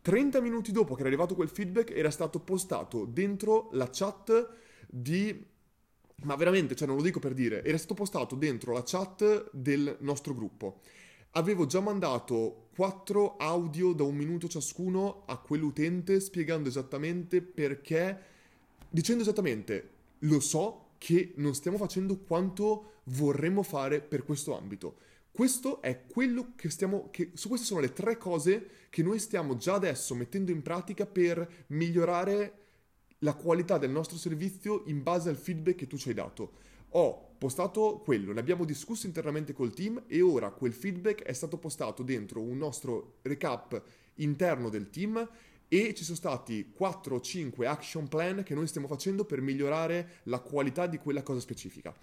30 minuti dopo che era arrivato quel feedback era stato postato dentro la chat di... Ma veramente, cioè non lo dico per dire, era stato postato dentro la chat del nostro gruppo avevo già mandato quattro audio da un minuto ciascuno a quell'utente spiegando esattamente perché, dicendo esattamente, lo so che non stiamo facendo quanto vorremmo fare per questo ambito. Questo è quello che stiamo. Che, su queste sono le tre cose che noi stiamo già adesso mettendo in pratica per migliorare la qualità del nostro servizio in base al feedback che tu ci hai dato. Ho postato quello, ne abbiamo discusso internamente col team e ora quel feedback è stato postato dentro un nostro recap interno del team e ci sono stati 4 o 5 action plan che noi stiamo facendo per migliorare la qualità di quella cosa specifica.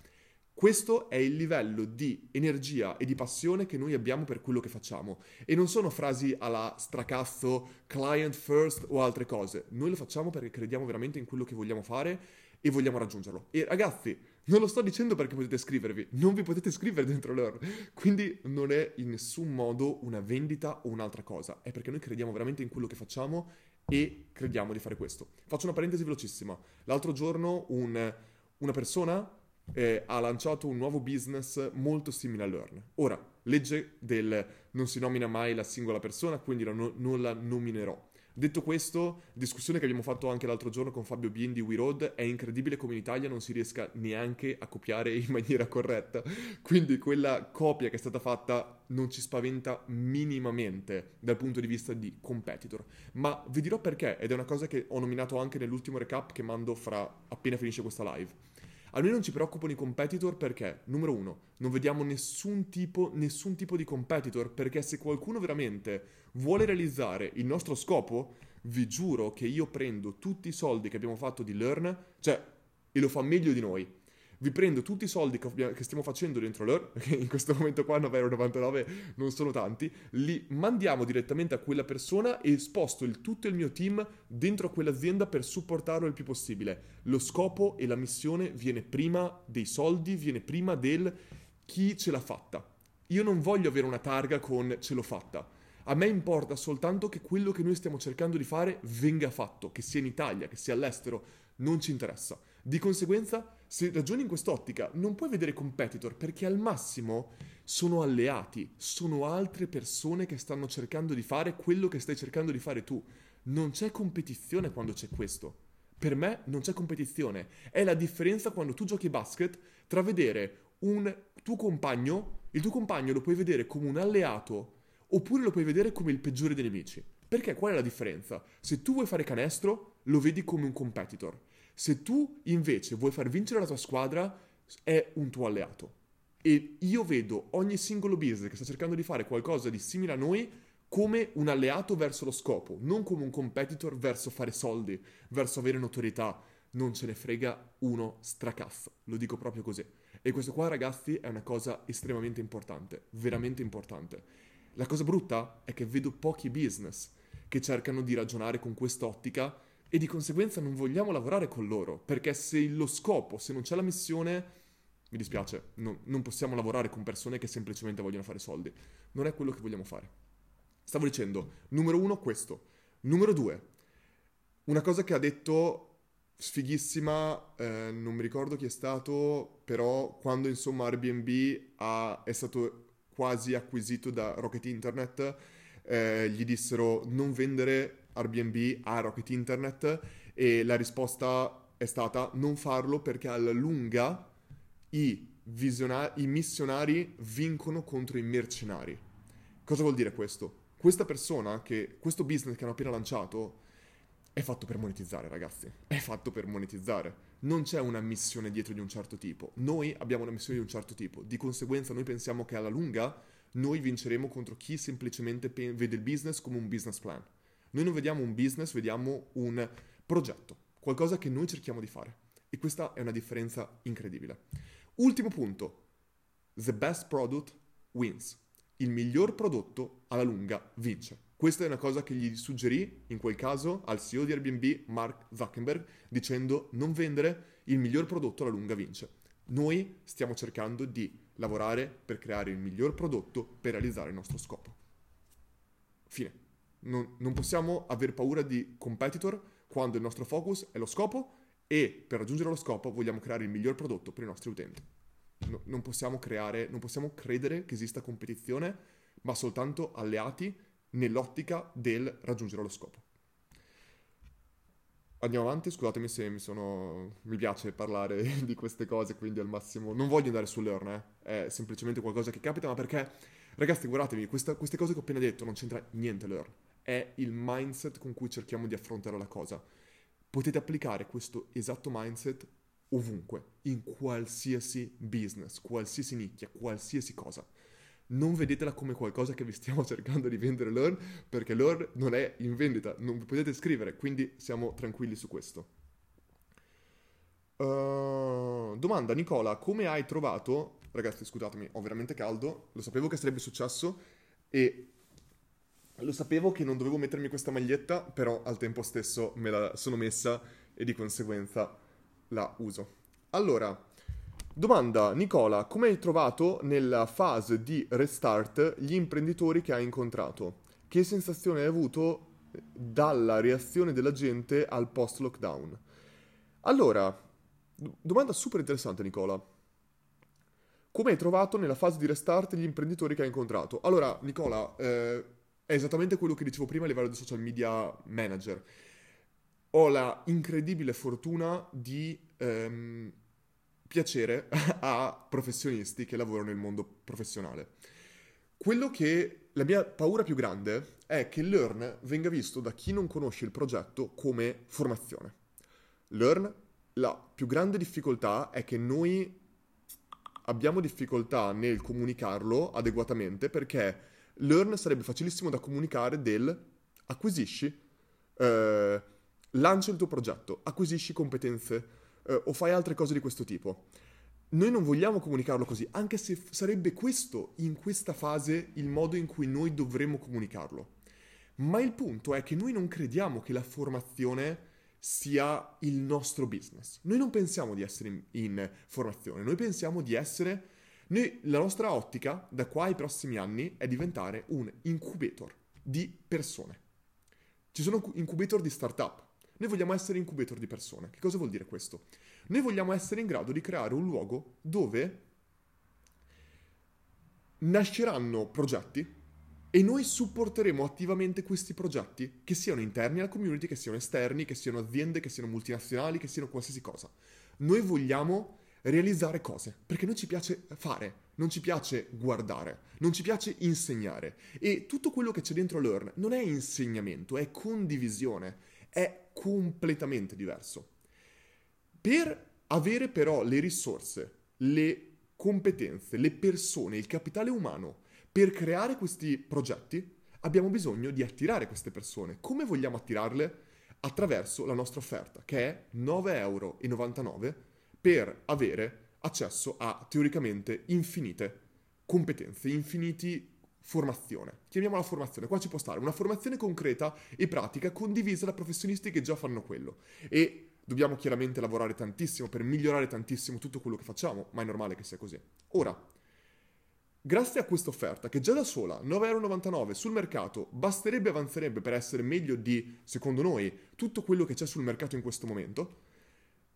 Questo è il livello di energia e di passione che noi abbiamo per quello che facciamo. E non sono frasi alla stracazzo, client first o altre cose. Noi lo facciamo perché crediamo veramente in quello che vogliamo fare e vogliamo raggiungerlo. E ragazzi, non lo sto dicendo perché potete scrivervi, non vi potete scrivere dentro Learn. Quindi non è in nessun modo una vendita o un'altra cosa. È perché noi crediamo veramente in quello che facciamo e crediamo di fare questo. Faccio una parentesi velocissima. L'altro giorno un, una persona eh, ha lanciato un nuovo business molto simile a Learn. Ora, legge del non si nomina mai la singola persona, quindi la no, non la nominerò. Detto questo, discussione che abbiamo fatto anche l'altro giorno con Fabio Bien di We Road, è incredibile come in Italia non si riesca neanche a copiare in maniera corretta. Quindi quella copia che è stata fatta non ci spaventa minimamente dal punto di vista di competitor. Ma vi dirò perché, ed è una cosa che ho nominato anche nell'ultimo recap che mando fra appena finisce questa live. A noi non ci preoccupano i competitor perché, numero uno, non vediamo nessun tipo, nessun tipo di competitor perché se qualcuno veramente vuole realizzare il nostro scopo, vi giuro che io prendo tutti i soldi che abbiamo fatto di Learn, cioè, e lo fa meglio di noi vi prendo tutti i soldi che, stiamo facendo dentro l'ER, <laughs> che in questo momento qua 9,99€ non sono tanti, li mandiamo direttamente a quella persona e sposto il, tutto il mio team dentro quell'azienda per supportarlo il più possibile. Lo scopo e la missione viene prima dei soldi, viene prima del chi ce l'ha fatta. Io non voglio avere una targa con ce l'ho fatta. A me importa soltanto che quello che noi stiamo cercando di fare venga fatto, che sia in Italia, che sia all'estero, non ci interessa. Di conseguenza, se ragioni in quest'ottica, non puoi vedere competitor perché al massimo sono alleati, sono altre persone che stanno cercando di fare quello che stai cercando di fare tu. Non c'è competizione quando c'è questo. Per me non c'è competizione. È la differenza quando tu giochi basket tra vedere un tuo compagno, il tuo compagno lo puoi vedere come un alleato oppure lo puoi vedere come il peggiore dei nemici. Perché qual è la differenza? Se tu vuoi fare canestro, lo vedi come un competitor. Se tu invece vuoi far vincere la tua squadra, è un tuo alleato. E io vedo ogni singolo business che sta cercando di fare qualcosa di simile a noi come un alleato verso lo scopo, non come un competitor verso fare soldi, verso avere notorietà. Non ce ne frega uno stracazzo, lo dico proprio così. E questo qua, ragazzi, è una cosa estremamente importante, veramente importante. La cosa brutta è che vedo pochi business che cercano di ragionare con quest'ottica e di conseguenza non vogliamo lavorare con loro, perché se lo scopo, se non c'è la missione, mi dispiace, no, non possiamo lavorare con persone che semplicemente vogliono fare soldi. Non è quello che vogliamo fare. Stavo dicendo, numero uno, questo. Numero due, una cosa che ha detto sfighissima, eh, non mi ricordo chi è stato, però quando insomma Airbnb ha, è stato quasi acquisito da Rocket Internet, eh, gli dissero non vendere Airbnb a Rocket Internet e la risposta è stata non farlo perché alla lunga i, visionari, i missionari vincono contro i mercenari. Cosa vuol dire questo? Questa persona, che, questo business che hanno appena lanciato, è fatto per monetizzare, ragazzi. È fatto per monetizzare. Non c'è una missione dietro di un certo tipo. Noi abbiamo una missione di un certo tipo. Di conseguenza, noi pensiamo che alla lunga noi vinceremo contro chi semplicemente pe- vede il business come un business plan. Noi non vediamo un business, vediamo un progetto, qualcosa che noi cerchiamo di fare. E questa è una differenza incredibile. Ultimo punto, the best product wins. Il miglior prodotto alla lunga vince. Questa è una cosa che gli suggerì, in quel caso, al CEO di Airbnb, Mark Zuckerberg, dicendo non vendere, il miglior prodotto alla lunga vince. Noi stiamo cercando di lavorare per creare il miglior prodotto per realizzare il nostro scopo. Fine non, non possiamo aver paura di competitor quando il nostro focus è lo scopo e per raggiungere lo scopo vogliamo creare il miglior prodotto per i nostri utenti. No, non possiamo creare, non possiamo credere che esista competizione, ma soltanto alleati nell'ottica del raggiungere lo scopo. Andiamo avanti, scusatemi se mi sono... mi piace parlare <laughs> di queste cose, quindi al massimo... Non voglio andare su Learn, eh? è semplicemente qualcosa che capita, ma perché, ragazzi, guardatevi, questa, queste cose che ho appena detto non c'entra niente Learn è il mindset con cui cerchiamo di affrontare la cosa. Potete applicare questo esatto mindset ovunque, in qualsiasi business, qualsiasi nicchia, qualsiasi cosa. non vedetela come qualcosa che vi stiamo <laughs> cercando di vendere Learn, perché Learn non è in vendita, non vi potete scrivere, quindi siamo tranquilli su questo. Uh, domanda Nicola, come hai trovato... Ragazzi, scusatemi, ho veramente caldo, lo sapevo che sarebbe successo e lo sapevo che non dovevo mettermi questa maglietta, però al tempo stesso me la sono messa e di conseguenza la uso. Allora, Domanda Nicola, come hai trovato nella fase di restart gli imprenditori che hai incontrato? Che sensazione hai avuto dalla reazione della gente al post lockdown? Allora, domanda super interessante Nicola. Come hai trovato nella fase di restart gli imprenditori che hai incontrato? Allora, Nicola, eh, è esattamente quello che dicevo prima a livello di social media manager. Ho la incredibile fortuna di... Ehm, piacere <laughs> a professionisti che lavorano nel mondo professionale. Quello che la mia paura più grande è che Learn venga visto da chi non conosce il progetto come formazione. Learn, la più grande difficoltà è che noi abbiamo difficoltà nel comunicarlo adeguatamente perché Learn sarebbe facilissimo da comunicare del acquisisci, eh, lancia il tuo progetto, acquisisci competenze eh, o fai altre cose di questo tipo. Noi non vogliamo comunicarlo così, anche se f- sarebbe questo, in questa fase, il modo in cui noi dovremmo comunicarlo. Ma il punto è che noi non crediamo che la formazione sia il nostro business. Noi non pensiamo di essere in, in formazione, noi pensiamo di essere... Noi, la nostra ottica da qua ai prossimi anni è diventare un incubator di persone. Ci sono incubator di startup, noi vogliamo essere incubator di persone. Che cosa vuol dire questo? Noi vogliamo essere in grado di creare un luogo dove nasceranno progetti e noi supporteremo attivamente questi progetti, che siano interni alla community, che siano esterni, che siano aziende, che siano multinazionali, che siano qualsiasi cosa. Noi vogliamo realizzare cose, perché noi ci piace fare, non ci piace guardare, non ci piace insegnare. E tutto quello che c'è dentro Learn non è insegnamento, è condivisione, è completamente diverso. Per avere però le risorse, le competenze, le persone, il capitale umano per creare questi progetti, abbiamo bisogno di attirare queste persone. Come vogliamo attirarle? Attraverso la nostra offerta, che è 9,99 euro per avere accesso a teoricamente infinite competenze, infiniti formazione. Chiamiamola formazione, qua ci può stare una formazione concreta e pratica condivisa da professionisti che già fanno quello. E dobbiamo chiaramente lavorare tantissimo per migliorare tantissimo tutto quello che facciamo, ma è normale che sia così. Ora, grazie a questa offerta, che già da sola, 9,99€ sul mercato, basterebbe e avanzerebbe per essere meglio di, secondo noi, tutto quello che c'è sul mercato in questo momento,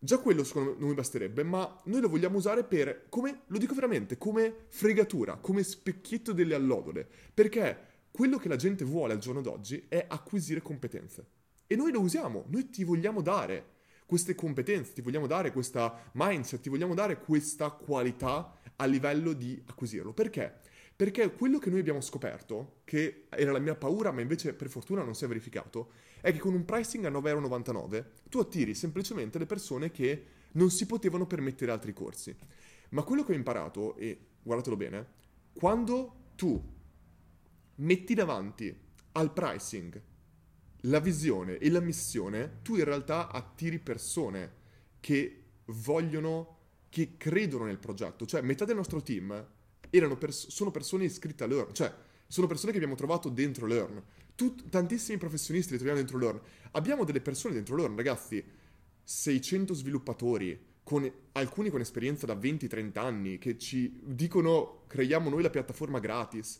Già quello secondo me non mi basterebbe, ma noi lo vogliamo usare per, come, lo dico veramente, come fregatura, come specchietto delle allodole, perché quello che la gente vuole al giorno d'oggi è acquisire competenze. E noi lo usiamo, noi ti vogliamo dare queste competenze, ti vogliamo dare questa mindset, ti vogliamo dare questa qualità a livello di acquisirlo. Perché? Perché quello che noi abbiamo scoperto, che era la mia paura, ma invece per fortuna non si è verificato, è che con un pricing a 9,99€ tu attiri semplicemente le persone che non si potevano permettere altri corsi. Ma quello che ho imparato, e guardatelo bene, quando tu metti davanti al pricing la visione e la missione, tu in realtà attiri persone che vogliono, che credono nel progetto. Cioè, metà del nostro team pers- sono persone iscritte a Learn, cioè sono persone che abbiamo trovato dentro Learn. Tut- tantissimi professionisti li troviamo dentro Learn. Abbiamo delle persone dentro Learn, ragazzi. 600 sviluppatori, con, alcuni con esperienza da 20-30 anni, che ci dicono creiamo noi la piattaforma gratis.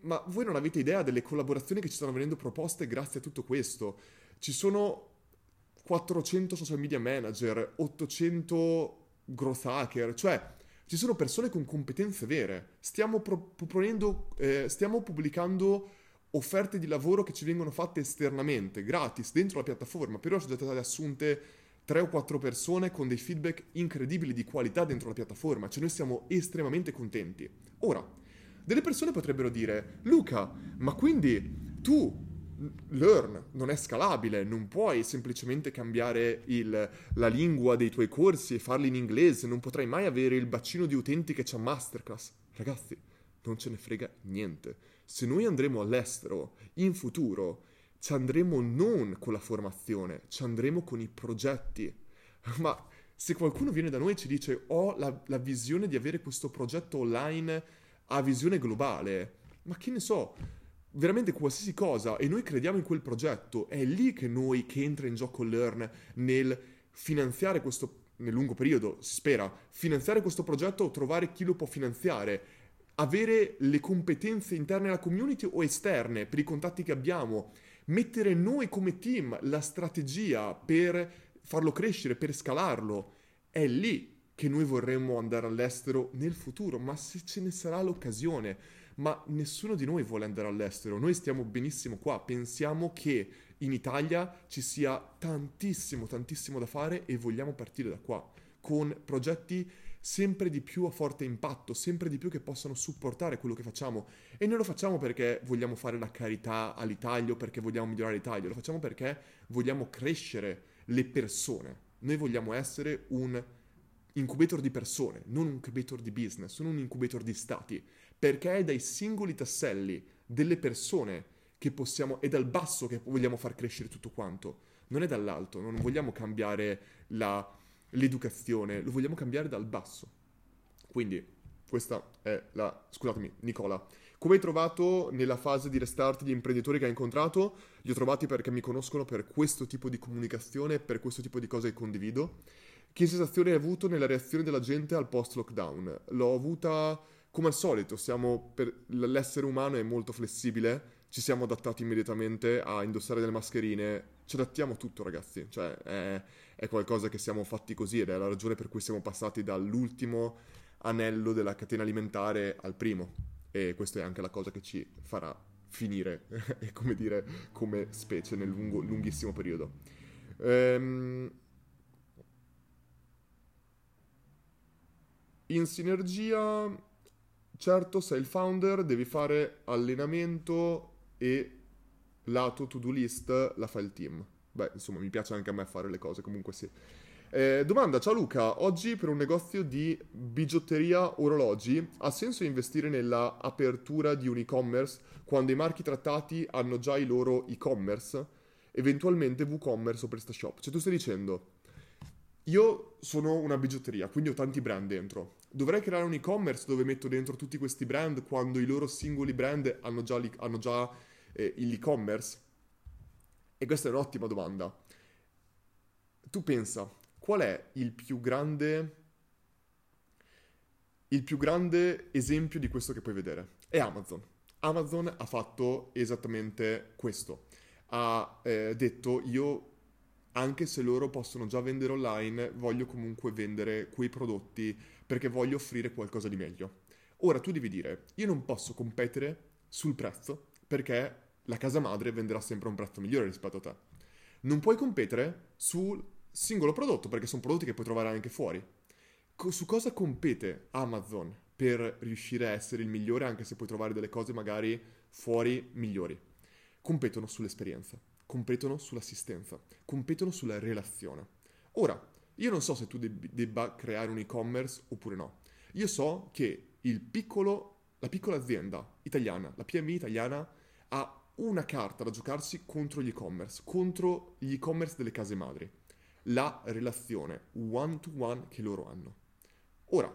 Ma voi non avete idea delle collaborazioni che ci stanno venendo proposte grazie a tutto questo. Ci sono 400 social media manager, 800 growth hacker, cioè ci sono persone con competenze vere. Stiamo proponendo, eh, stiamo pubblicando offerte di lavoro che ci vengono fatte esternamente, gratis, dentro la piattaforma. Per ora sono già state assunte tre o quattro persone con dei feedback incredibili di qualità dentro la piattaforma. Cioè noi siamo estremamente contenti. Ora, delle persone potrebbero dire, Luca, ma quindi tu Learn non è scalabile, non puoi semplicemente cambiare il, la lingua dei tuoi corsi e farli in inglese, non potrai mai avere il bacino di utenti che c'ha Masterclass. Ragazzi, non ce ne frega niente. Se noi andremo all'estero in futuro, ci andremo non con la formazione, ci andremo con i progetti. Ma se qualcuno viene da noi e ci dice ho la, la visione di avere questo progetto online a visione globale, ma che ne so, veramente qualsiasi cosa e noi crediamo in quel progetto, è lì che noi, che entra in gioco Learn nel finanziare questo, nel lungo periodo, si spera, finanziare questo progetto o trovare chi lo può finanziare, avere le competenze interne alla community o esterne per i contatti che abbiamo, mettere noi come team la strategia per farlo crescere, per scalarlo, è lì che noi vorremmo andare all'estero nel futuro, ma se ce ne sarà l'occasione, ma nessuno di noi vuole andare all'estero, noi stiamo benissimo qua, pensiamo che in Italia ci sia tantissimo, tantissimo da fare e vogliamo partire da qua, con progetti sempre di più a forte impatto, sempre di più che possano supportare quello che facciamo. E noi lo facciamo perché vogliamo fare la carità all'Italia o perché vogliamo migliorare l'Italia, lo facciamo perché vogliamo crescere le persone. Noi vogliamo essere un incubator di persone, non un incubator di business, non un incubator di stati, perché è dai singoli tasselli delle persone che possiamo, è dal basso che vogliamo far crescere tutto quanto, non è dall'alto, non vogliamo cambiare la, l'educazione, lo vogliamo cambiare dal basso. Quindi questa è la... scusatemi, Nicola. Come hai trovato nella fase di restart gli imprenditori che hai incontrato? Li ho trovati perché mi conoscono per questo tipo di comunicazione, per questo tipo di cose che condivido. Che sensazione hai avuto nella reazione della gente al post-lockdown? L'ho avuta come al solito, per... l'essere umano è molto flessibile, ci siamo adattati immediatamente a indossare delle mascherine, ci adattiamo a tutto ragazzi, cioè è, è qualcosa che siamo fatti così ed è la ragione per cui siamo passati dall'ultimo anello della catena alimentare al primo e questa è anche la cosa che ci farà finire, <laughs> come dire, come specie nel lungo, lunghissimo periodo. Ehm, in sinergia, certo, sei il founder, devi fare allenamento e lato to-do list la fa il team. Beh, insomma, mi piace anche a me fare le cose, comunque sì. Eh, domanda, ciao Luca, oggi per un negozio di bigiotteria orologi ha senso investire nella apertura di un e-commerce quando i marchi trattati hanno già i loro e-commerce? Eventualmente WooCommerce o PrestaShop? Cioè tu stai dicendo, io sono una bigiotteria, quindi ho tanti brand dentro. Dovrei creare un e-commerce dove metto dentro tutti questi brand quando i loro singoli brand hanno già, hanno già eh, l'e-commerce? E questa è un'ottima domanda. Tu pensa, qual è il più grande il più grande esempio di questo che puoi vedere? È Amazon. Amazon ha fatto esattamente questo. Ha eh, detto io anche se loro possono già vendere online, voglio comunque vendere quei prodotti perché voglio offrire qualcosa di meglio. Ora tu devi dire, io non posso competere sul prezzo perché la casa madre venderà sempre un prezzo migliore rispetto a te. Non puoi competere sul singolo prodotto perché sono prodotti che puoi trovare anche fuori. Su cosa compete Amazon per riuscire a essere il migliore anche se puoi trovare delle cose magari fuori migliori? Competono sull'esperienza, competono sull'assistenza, competono sulla relazione. Ora, io non so se tu deb- debba creare un e-commerce oppure no. Io so che piccolo, la piccola azienda italiana, la PMI italiana, ha una carta da giocarsi contro gli e-commerce, contro gli e-commerce delle case madri. La relazione one to one che loro hanno. Ora,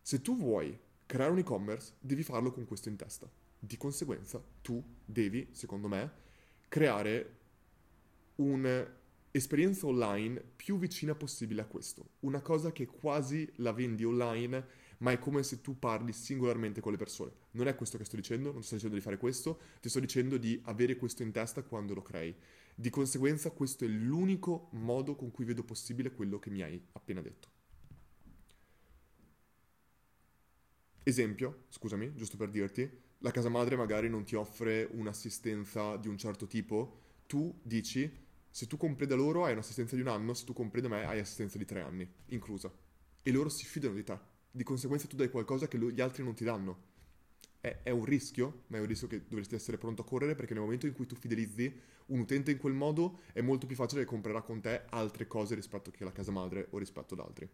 se tu vuoi creare un e-commerce, devi farlo con questo in testa. Di conseguenza, tu devi, secondo me, creare un'esperienza online più vicina possibile a questo. Una cosa che quasi la vendi online ma è come se tu parli singolarmente con le persone. Non è questo che sto dicendo, non sto dicendo di fare questo, ti sto dicendo di avere questo in testa quando lo crei. Di conseguenza questo è l'unico modo con cui vedo possibile quello che mi hai appena detto. Esempio, scusami, giusto per dirti, la casa madre magari non ti offre un'assistenza di un certo tipo, tu dici se tu compri da loro hai un'assistenza di un anno, se tu compri da me hai assistenza di tre anni, inclusa. E loro si fidano di te di conseguenza tu dai qualcosa che gli altri non ti danno. È, è, un rischio, ma è un rischio che dovresti essere pronto a correre perché nel momento in cui tu fidelizzi un utente in quel modo è molto più facile che comprerà con te altre cose rispetto che la casa madre o rispetto ad altri.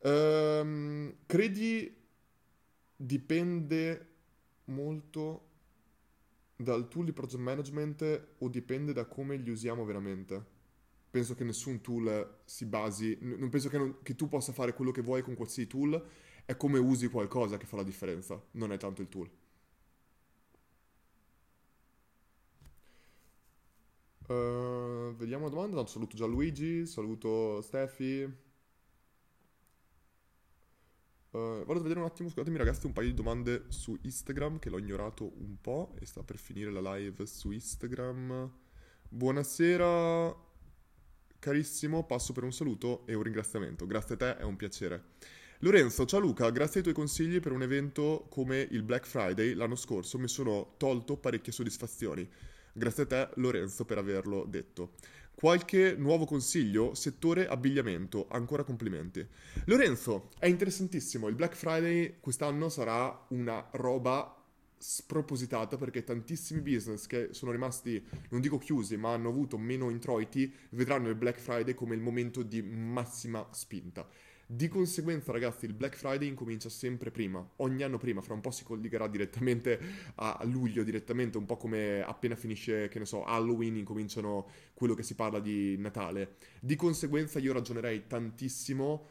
Um, credi dipende molto dal tool di project management o dipende da come li usiamo veramente? Penso che nessun tool si basi, non penso che, non, che tu possa fare quello che vuoi con qualsiasi tool, è come usi qualcosa che fa la differenza, non è tanto il tool. Uh, vediamo una domanda. No, saluto Gianluigi, saluto Steffi. Uh, vado a vedere un attimo, scusatemi ragazzi, un paio di domande su Instagram che l'ho ignorato un po' e sta per finire la live su Instagram. Buonasera, carissimo, passo per un saluto e un ringraziamento. Grazie a te, è un piacere. Lorenzo, ciao Luca, grazie ai tuoi consigli per un evento come il Black Friday l'anno scorso mi sono tolto parecchie soddisfazioni. Grazie a te Lorenzo per averlo detto. Qualche nuovo consiglio? Settore abbigliamento, ancora complimenti. Lorenzo, è interessantissimo, il Black Friday quest'anno sarà una roba spropositata perché tantissimi business che sono rimasti, non dico chiusi, ma hanno avuto meno introiti, vedranno il Black Friday come il momento di massima spinta. Di conseguenza, ragazzi, il Black Friday incomincia sempre prima, ogni anno prima, fra un po' si collegherà direttamente a luglio, direttamente, un po' come appena finisce, che ne so, Halloween, incominciano quello che si parla di Natale. Di conseguenza io ragionerei tantissimo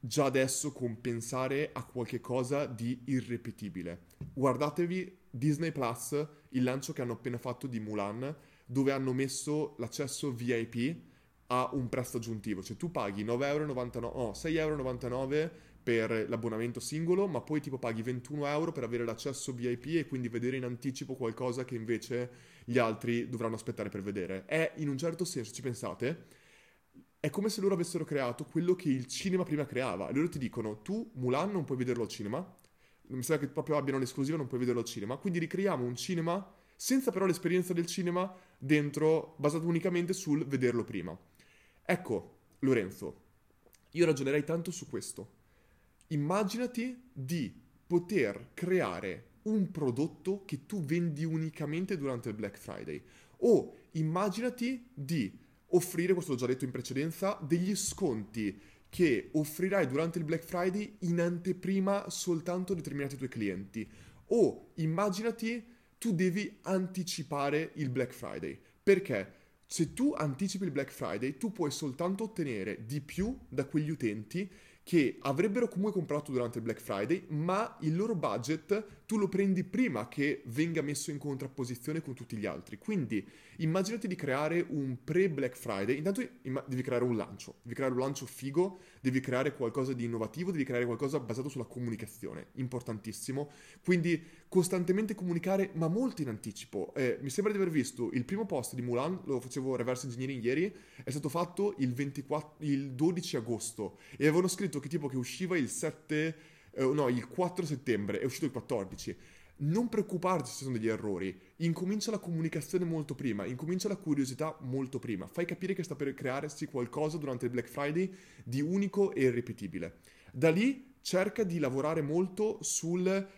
già adesso con pensare a qualche cosa di irrepetibile. Guardatevi Disney Plus, il lancio che hanno appena fatto di Mulan, dove hanno messo l'accesso VIP ha un prezzo aggiuntivo, cioè tu paghi 9,99€, no, 6,99€ per l'abbonamento singolo, ma poi tipo paghi 21 euro per avere l'accesso VIP e quindi vedere in anticipo qualcosa che invece gli altri dovranno aspettare per vedere. È in un certo senso, ci pensate, è come se loro avessero creato quello che il cinema prima creava. E loro ti dicono, tu Mulan non puoi vederlo al cinema, mi sembra che proprio abbiano l'esclusiva, non puoi vederlo al cinema, quindi ricreiamo un cinema senza però l'esperienza del cinema dentro, basato unicamente sul vederlo prima. Ecco, Lorenzo, io ragionerei tanto su questo. Immaginati di poter creare un prodotto che tu vendi unicamente durante il Black Friday o immaginati di offrire, questo l'ho già detto in precedenza, degli sconti che offrirai durante il Black Friday in anteprima soltanto a determinati tuoi clienti o immaginati tu devi anticipare il Black Friday. Perché? Se tu anticipi il Black Friday, tu puoi soltanto ottenere di più da quegli utenti che avrebbero comunque comprato durante il Black Friday, ma il loro budget tu lo prendi prima che venga messo in contrapposizione con tutti gli altri. Quindi immaginati di creare un pre-Black Friday, intanto devi creare un lancio, devi creare un lancio figo, devi creare qualcosa di innovativo, devi creare qualcosa basato sulla comunicazione, importantissimo. Quindi costantemente comunicare, ma molto in anticipo. Eh, mi sembra di aver visto il primo post di Mulan, lo facevo reverse engineering ieri, è stato fatto il, 24, il 12 agosto e avevano scritto che tipo che usciva il 7 eh, no, il 4 settembre, è uscito il 14. Non preoccuparti se sono degli errori, incomincia la comunicazione molto prima, incomincia la curiosità molto prima, fai capire che sta per crearsi qualcosa durante il Black Friday di unico e irripetibile. Da lì cerca di lavorare molto sul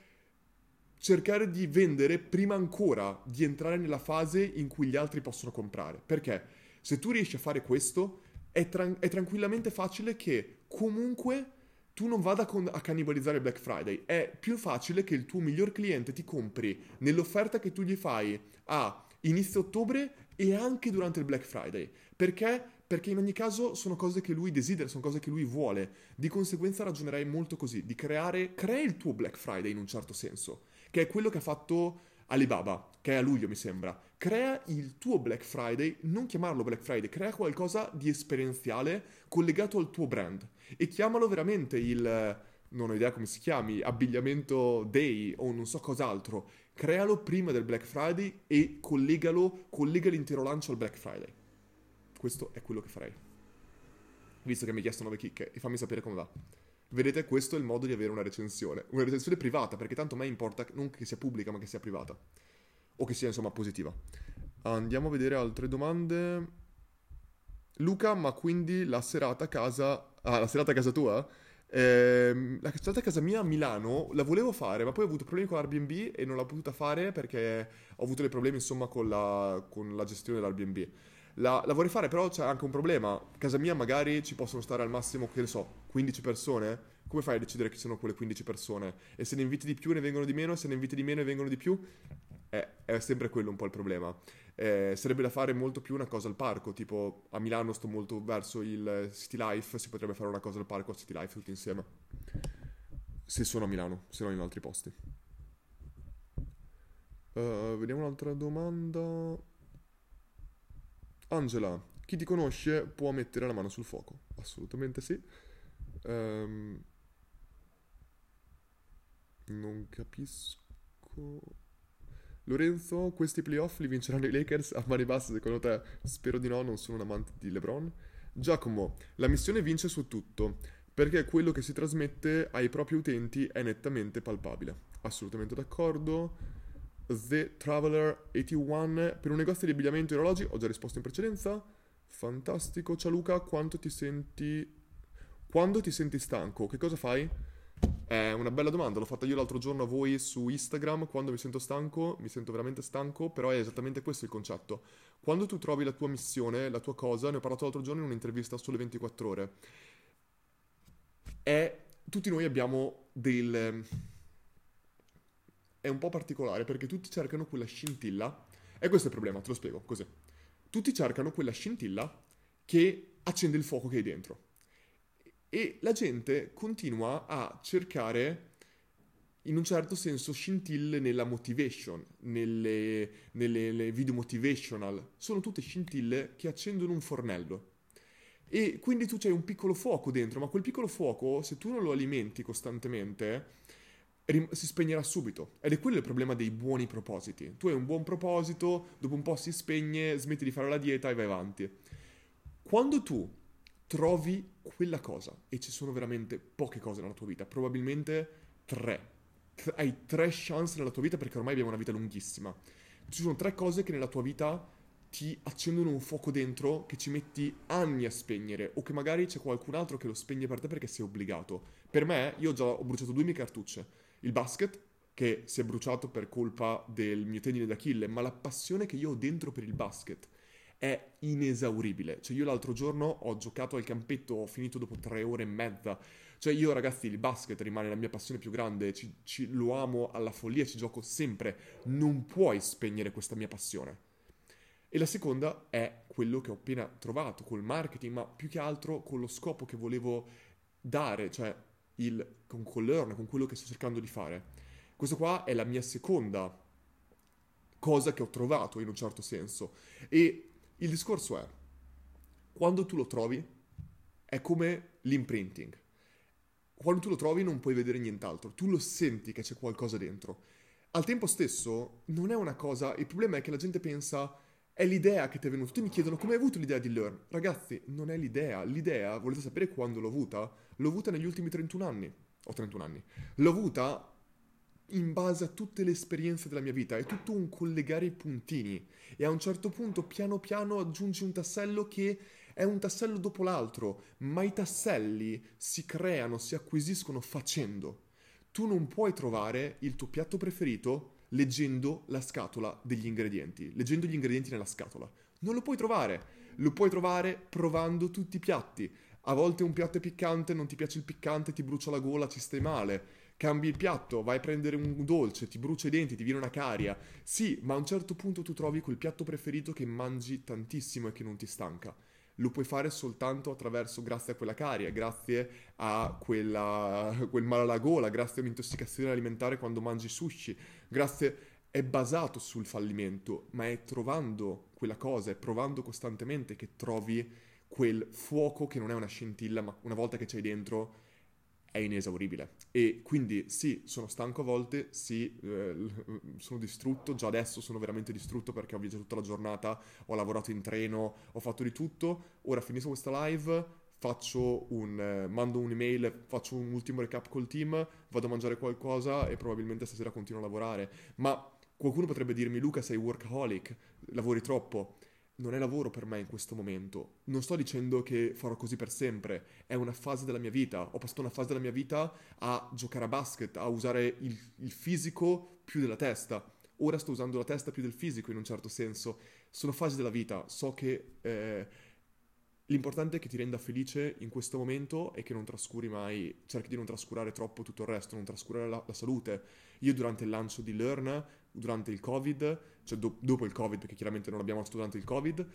cercare di vendere prima ancora di entrare nella fase in cui gli altri possono comprare. Perché se tu riesci a fare questo, è, tran- è tranquillamente facile che comunque tu non vada con, a cannibalizzare Black Friday. È più facile che il tuo miglior cliente ti compri nell'offerta che tu gli fai a inizio ottobre e anche durante il Black Friday. Perché? Perché in ogni caso sono cose che lui desidera, sono cose che lui vuole. Di conseguenza ragionerei molto così, di creare, crea il tuo Black Friday in un certo senso, che è quello che ha fatto Alibaba, che è a luglio mi sembra. Crea il tuo Black Friday, non chiamarlo Black Friday, crea qualcosa di esperienziale collegato al tuo brand e chiamalo veramente il non ho idea come si chiami, abbigliamento day o non so cos'altro. Crealo prima del Black Friday e collegalo, collega l'intero lancio al Black Friday. Questo è quello che farei. Visto che mi hai chiesto 9 chicche e fammi sapere come va. Vedete, questo è il modo di avere una recensione. Una recensione privata, perché tanto a me importa non che sia pubblica, ma che sia privata. O che sia, insomma, positiva. Andiamo a vedere altre domande. Luca, ma quindi la serata a casa... Ah, la serata a casa tua? Eh, la serata a casa mia a Milano la volevo fare, ma poi ho avuto problemi con l'Airbnb e non l'ho potuta fare perché ho avuto dei problemi, insomma, con la, con la gestione dell'Airbnb. La, la, vorrei fare, però c'è anche un problema. A casa mia magari ci possono stare al massimo, che ne so, 15 persone. Come fai a decidere chi sono quelle 15 persone? E se ne inviti di più ne vengono di meno, se ne inviti di meno ne vengono di più? Eh, è sempre quello un po' il problema. Eh, sarebbe da fare molto più una cosa al parco, tipo a Milano sto molto verso il City Life, si potrebbe fare una cosa al parco a City Life tutti insieme. Se sono a Milano, se no in altri posti. Uh, vediamo un'altra domanda. Angela, chi ti conosce può mettere la mano sul fuoco? Assolutamente sì. Um, non capisco. Lorenzo, questi playoff li vinceranno i Lakers a mani basse secondo te? Spero di no, non sono un amante di LeBron. Giacomo, la missione vince su tutto, perché quello che si trasmette ai propri utenti è nettamente palpabile. Assolutamente d'accordo. The Traveler 81, per un negozio di abbigliamento e orologi, ho già risposto in precedenza. Fantastico. Ciao Luca, quanto ti senti... Quando ti senti stanco, che cosa fai? È una bella domanda, l'ho fatta io l'altro giorno a voi su Instagram, quando mi sento stanco, mi sento veramente stanco, però è esattamente questo il concetto. Quando tu trovi la tua missione, la tua cosa, ne ho parlato l'altro giorno in un'intervista sulle 24 ore, è... tutti noi abbiamo del... è un po' particolare perché tutti cercano quella scintilla, e questo è il problema, te lo spiego così. Tutti cercano quella scintilla che accende il fuoco che hai dentro. E la gente continua a cercare, in un certo senso, scintille nella motivation, nelle, nelle video motivational. Sono tutte scintille che accendono un fornello. E quindi tu c'hai un piccolo fuoco dentro, ma quel piccolo fuoco, se tu non lo alimenti costantemente, si spegnerà subito. Ed è quello il problema dei buoni propositi. Tu hai un buon proposito, dopo un po' si spegne, smetti di fare la dieta e vai avanti. Quando tu trovi quella cosa e ci sono veramente poche cose nella tua vita, probabilmente tre. Hai tre chance nella tua vita perché ormai abbiamo una vita lunghissima. Ci sono tre cose che nella tua vita ti accendono un fuoco dentro che ci metti anni a spegnere o che magari c'è qualcun altro che lo spegne per te perché sei obbligato. Per me, io già ho bruciato due mie cartucce. Il basket, che si è bruciato per colpa del mio tendine d'Achille, ma la passione che io ho dentro per il basket è inesauribile. Cioè, io l'altro giorno ho giocato al campetto, ho finito dopo tre ore e mezza. Cioè, io, ragazzi, il basket rimane la mia passione più grande, ci, ci, lo amo alla follia, ci gioco sempre. Non puoi spegnere questa mia passione. E la seconda è quello che ho appena trovato col marketing, ma più che altro con lo scopo che volevo dare, cioè il, con, con Learn, con quello che sto cercando di fare. Questo qua è la mia seconda cosa che ho trovato in un certo senso. E il discorso è, quando tu lo trovi, è come l'imprinting. Quando tu lo trovi non puoi vedere nient'altro, tu lo senti che c'è qualcosa dentro. Al tempo stesso, non è una cosa, il problema è che la gente pensa, è l'idea che ti è venuta. Tutti mi chiedono come hai avuto l'idea di Learn. Ragazzi, non è l'idea. L'idea, volete sapere quando l'ho avuta? L'ho avuta negli ultimi 31 anni. Ho 31 anni. L'ho avuta in base a tutte le esperienze della mia vita, è tutto un collegare i puntini e a un certo punto piano piano aggiungi un tassello che è un tassello dopo l'altro, ma i tasselli si creano, si acquisiscono facendo. Tu non puoi trovare il tuo piatto preferito leggendo la scatola degli ingredienti, leggendo gli ingredienti nella scatola. Non lo puoi trovare, lo puoi trovare provando tutti i piatti. A volte un piatto è piccante, non ti piace il piccante, ti brucia la gola, ci stai male cambi il piatto, vai a prendere un dolce, ti brucia i denti, ti viene una caria. Sì, ma a un certo punto tu trovi quel piatto preferito che mangi tantissimo e che non ti stanca. Lo puoi fare soltanto attraverso, grazie a quella caria, grazie a quella, quel male alla gola, grazie a un'intossicazione alimentare quando mangi sushi, grazie è basato sul fallimento, ma è trovando quella cosa, è provando costantemente che trovi quel fuoco che non è una scintilla, ma una volta che c'hai dentro è inesauribile. E quindi sì, sono stanco a volte, sì, eh, sono distrutto, già adesso sono veramente distrutto perché ho viaggiato tutta la giornata, ho lavorato in treno, ho fatto di tutto. Ora finisco questa live, un, eh, mando un'email, faccio un ultimo recap col team, vado a mangiare qualcosa e probabilmente stasera continuo a lavorare. Ma qualcuno potrebbe dirmi, Luca, sei workaholic, lavori troppo non è lavoro per me in questo momento. Non sto dicendo che farò così per sempre, è una fase della mia vita. Ho passato una fase della mia vita a giocare a basket, a usare il, il fisico più della testa. Ora sto usando la testa più del fisico in un certo senso. Sono fasi della vita, so che eh, L'importante è che ti renda felice in questo momento e che non trascuri mai, cerchi di non trascurare troppo tutto il resto, non trascurare la, la salute. Io durante il lancio di Learn, durante il Covid, cioè do, dopo il Covid, perché chiaramente non l'abbiamo fatto durante il Covid,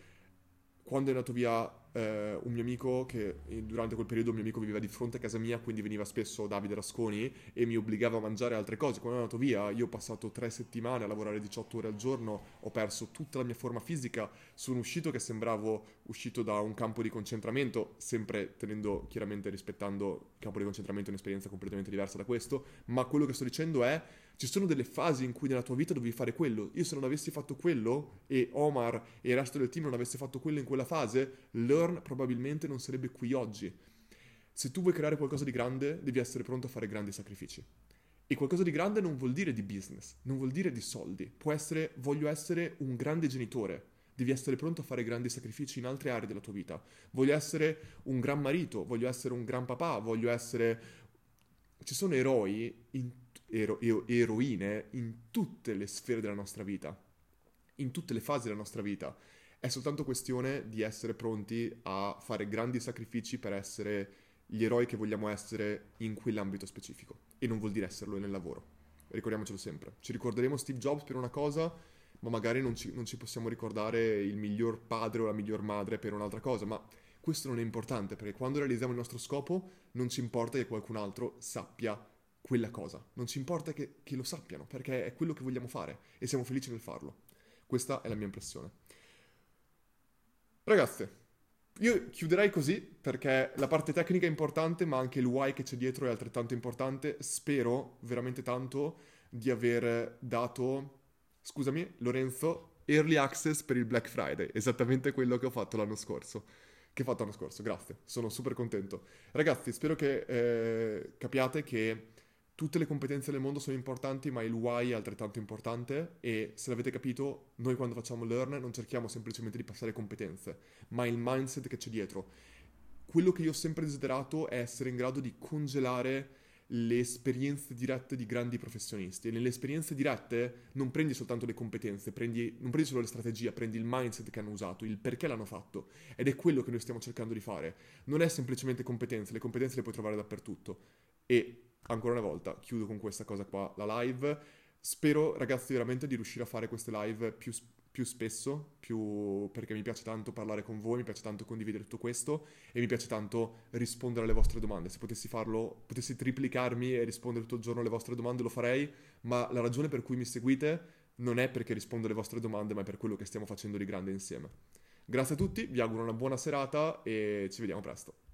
quando è andato via eh, un mio amico, che durante quel periodo un mio amico viveva di fronte a casa mia, quindi veniva spesso Davide Rasconi e mi obbligava a mangiare altre cose. Quando è andato via, io ho passato tre settimane a lavorare 18 ore al giorno, ho perso tutta la mia forma fisica, sono uscito che sembravo uscito da un campo di concentramento, sempre tenendo chiaramente rispettando il campo di concentramento, un'esperienza completamente diversa da questo, ma quello che sto dicendo è ci sono delle fasi in cui nella tua vita dovevi fare quello. Io se non avessi fatto quello e Omar e il resto del team non avesse fatto quello in quella fase, Learn probabilmente non sarebbe qui oggi. Se tu vuoi creare qualcosa di grande, devi essere pronto a fare grandi sacrifici. E qualcosa di grande non vuol dire di business, non vuol dire di soldi. Può essere voglio essere un grande genitore. Devi essere pronto a fare grandi sacrifici in altre aree della tua vita. Voglio essere un gran marito, voglio essere un gran papà, voglio essere... Ci sono eroi in ero- eroine in tutte le sfere della nostra vita, in tutte le fasi della nostra vita. È soltanto questione di essere pronti a fare grandi sacrifici per essere gli eroi che vogliamo essere in quell'ambito specifico. E non vuol dire esserlo nel lavoro. Ricordiamocelo sempre. Ci ricorderemo Steve Jobs per una cosa, ma magari non ci, non ci possiamo ricordare il miglior padre o la miglior madre per un'altra cosa. Ma questo non è importante perché quando realizziamo il nostro scopo non ci importa che qualcun altro sappia quella cosa. Non ci importa che, che, lo sappiano, perché è quello che vogliamo fare e siamo felici nel farlo. Questa è la mia impressione. Ragazzi, io chiuderei così perché la parte tecnica è importante, ma anche il why che c'è dietro è altrettanto importante. Spero veramente tanto di aver dato, scusami, Lorenzo, early access per il Black Friday, esattamente quello che ho fatto l'anno scorso. Che ho fatto l'anno scorso, grazie, sono super contento. Ragazzi, spero che eh, capiate che tutte le competenze del mondo sono importanti, ma il why è altrettanto importante e se l'avete capito, noi quando facciamo learn non cerchiamo semplicemente di passare competenze, ma il mindset che c'è dietro. Quello che io ho sempre desiderato è essere in grado di congelare le esperienze dirette di grandi professionisti e nelle esperienze dirette non prendi soltanto le competenze, prendi, non prendi solo le strategie, prendi il mindset che hanno usato, il perché l'hanno fatto ed è quello che noi stiamo cercando di fare. Non è semplicemente competenze, le competenze le puoi trovare dappertutto e ancora una volta chiudo con questa cosa qua la live. Spero ragazzi veramente di riuscire a fare queste live più, più spesso, più... perché mi piace tanto parlare con voi, mi piace tanto condividere tutto questo e mi piace tanto rispondere alle vostre domande. Se potessi farlo, potessi triplicarmi e rispondere tutto il giorno alle vostre domande lo farei, ma la ragione per cui mi seguite non è perché rispondo alle vostre domande, ma è per quello che stiamo facendo di grande insieme. Grazie a tutti, vi auguro una buona serata e ci vediamo presto.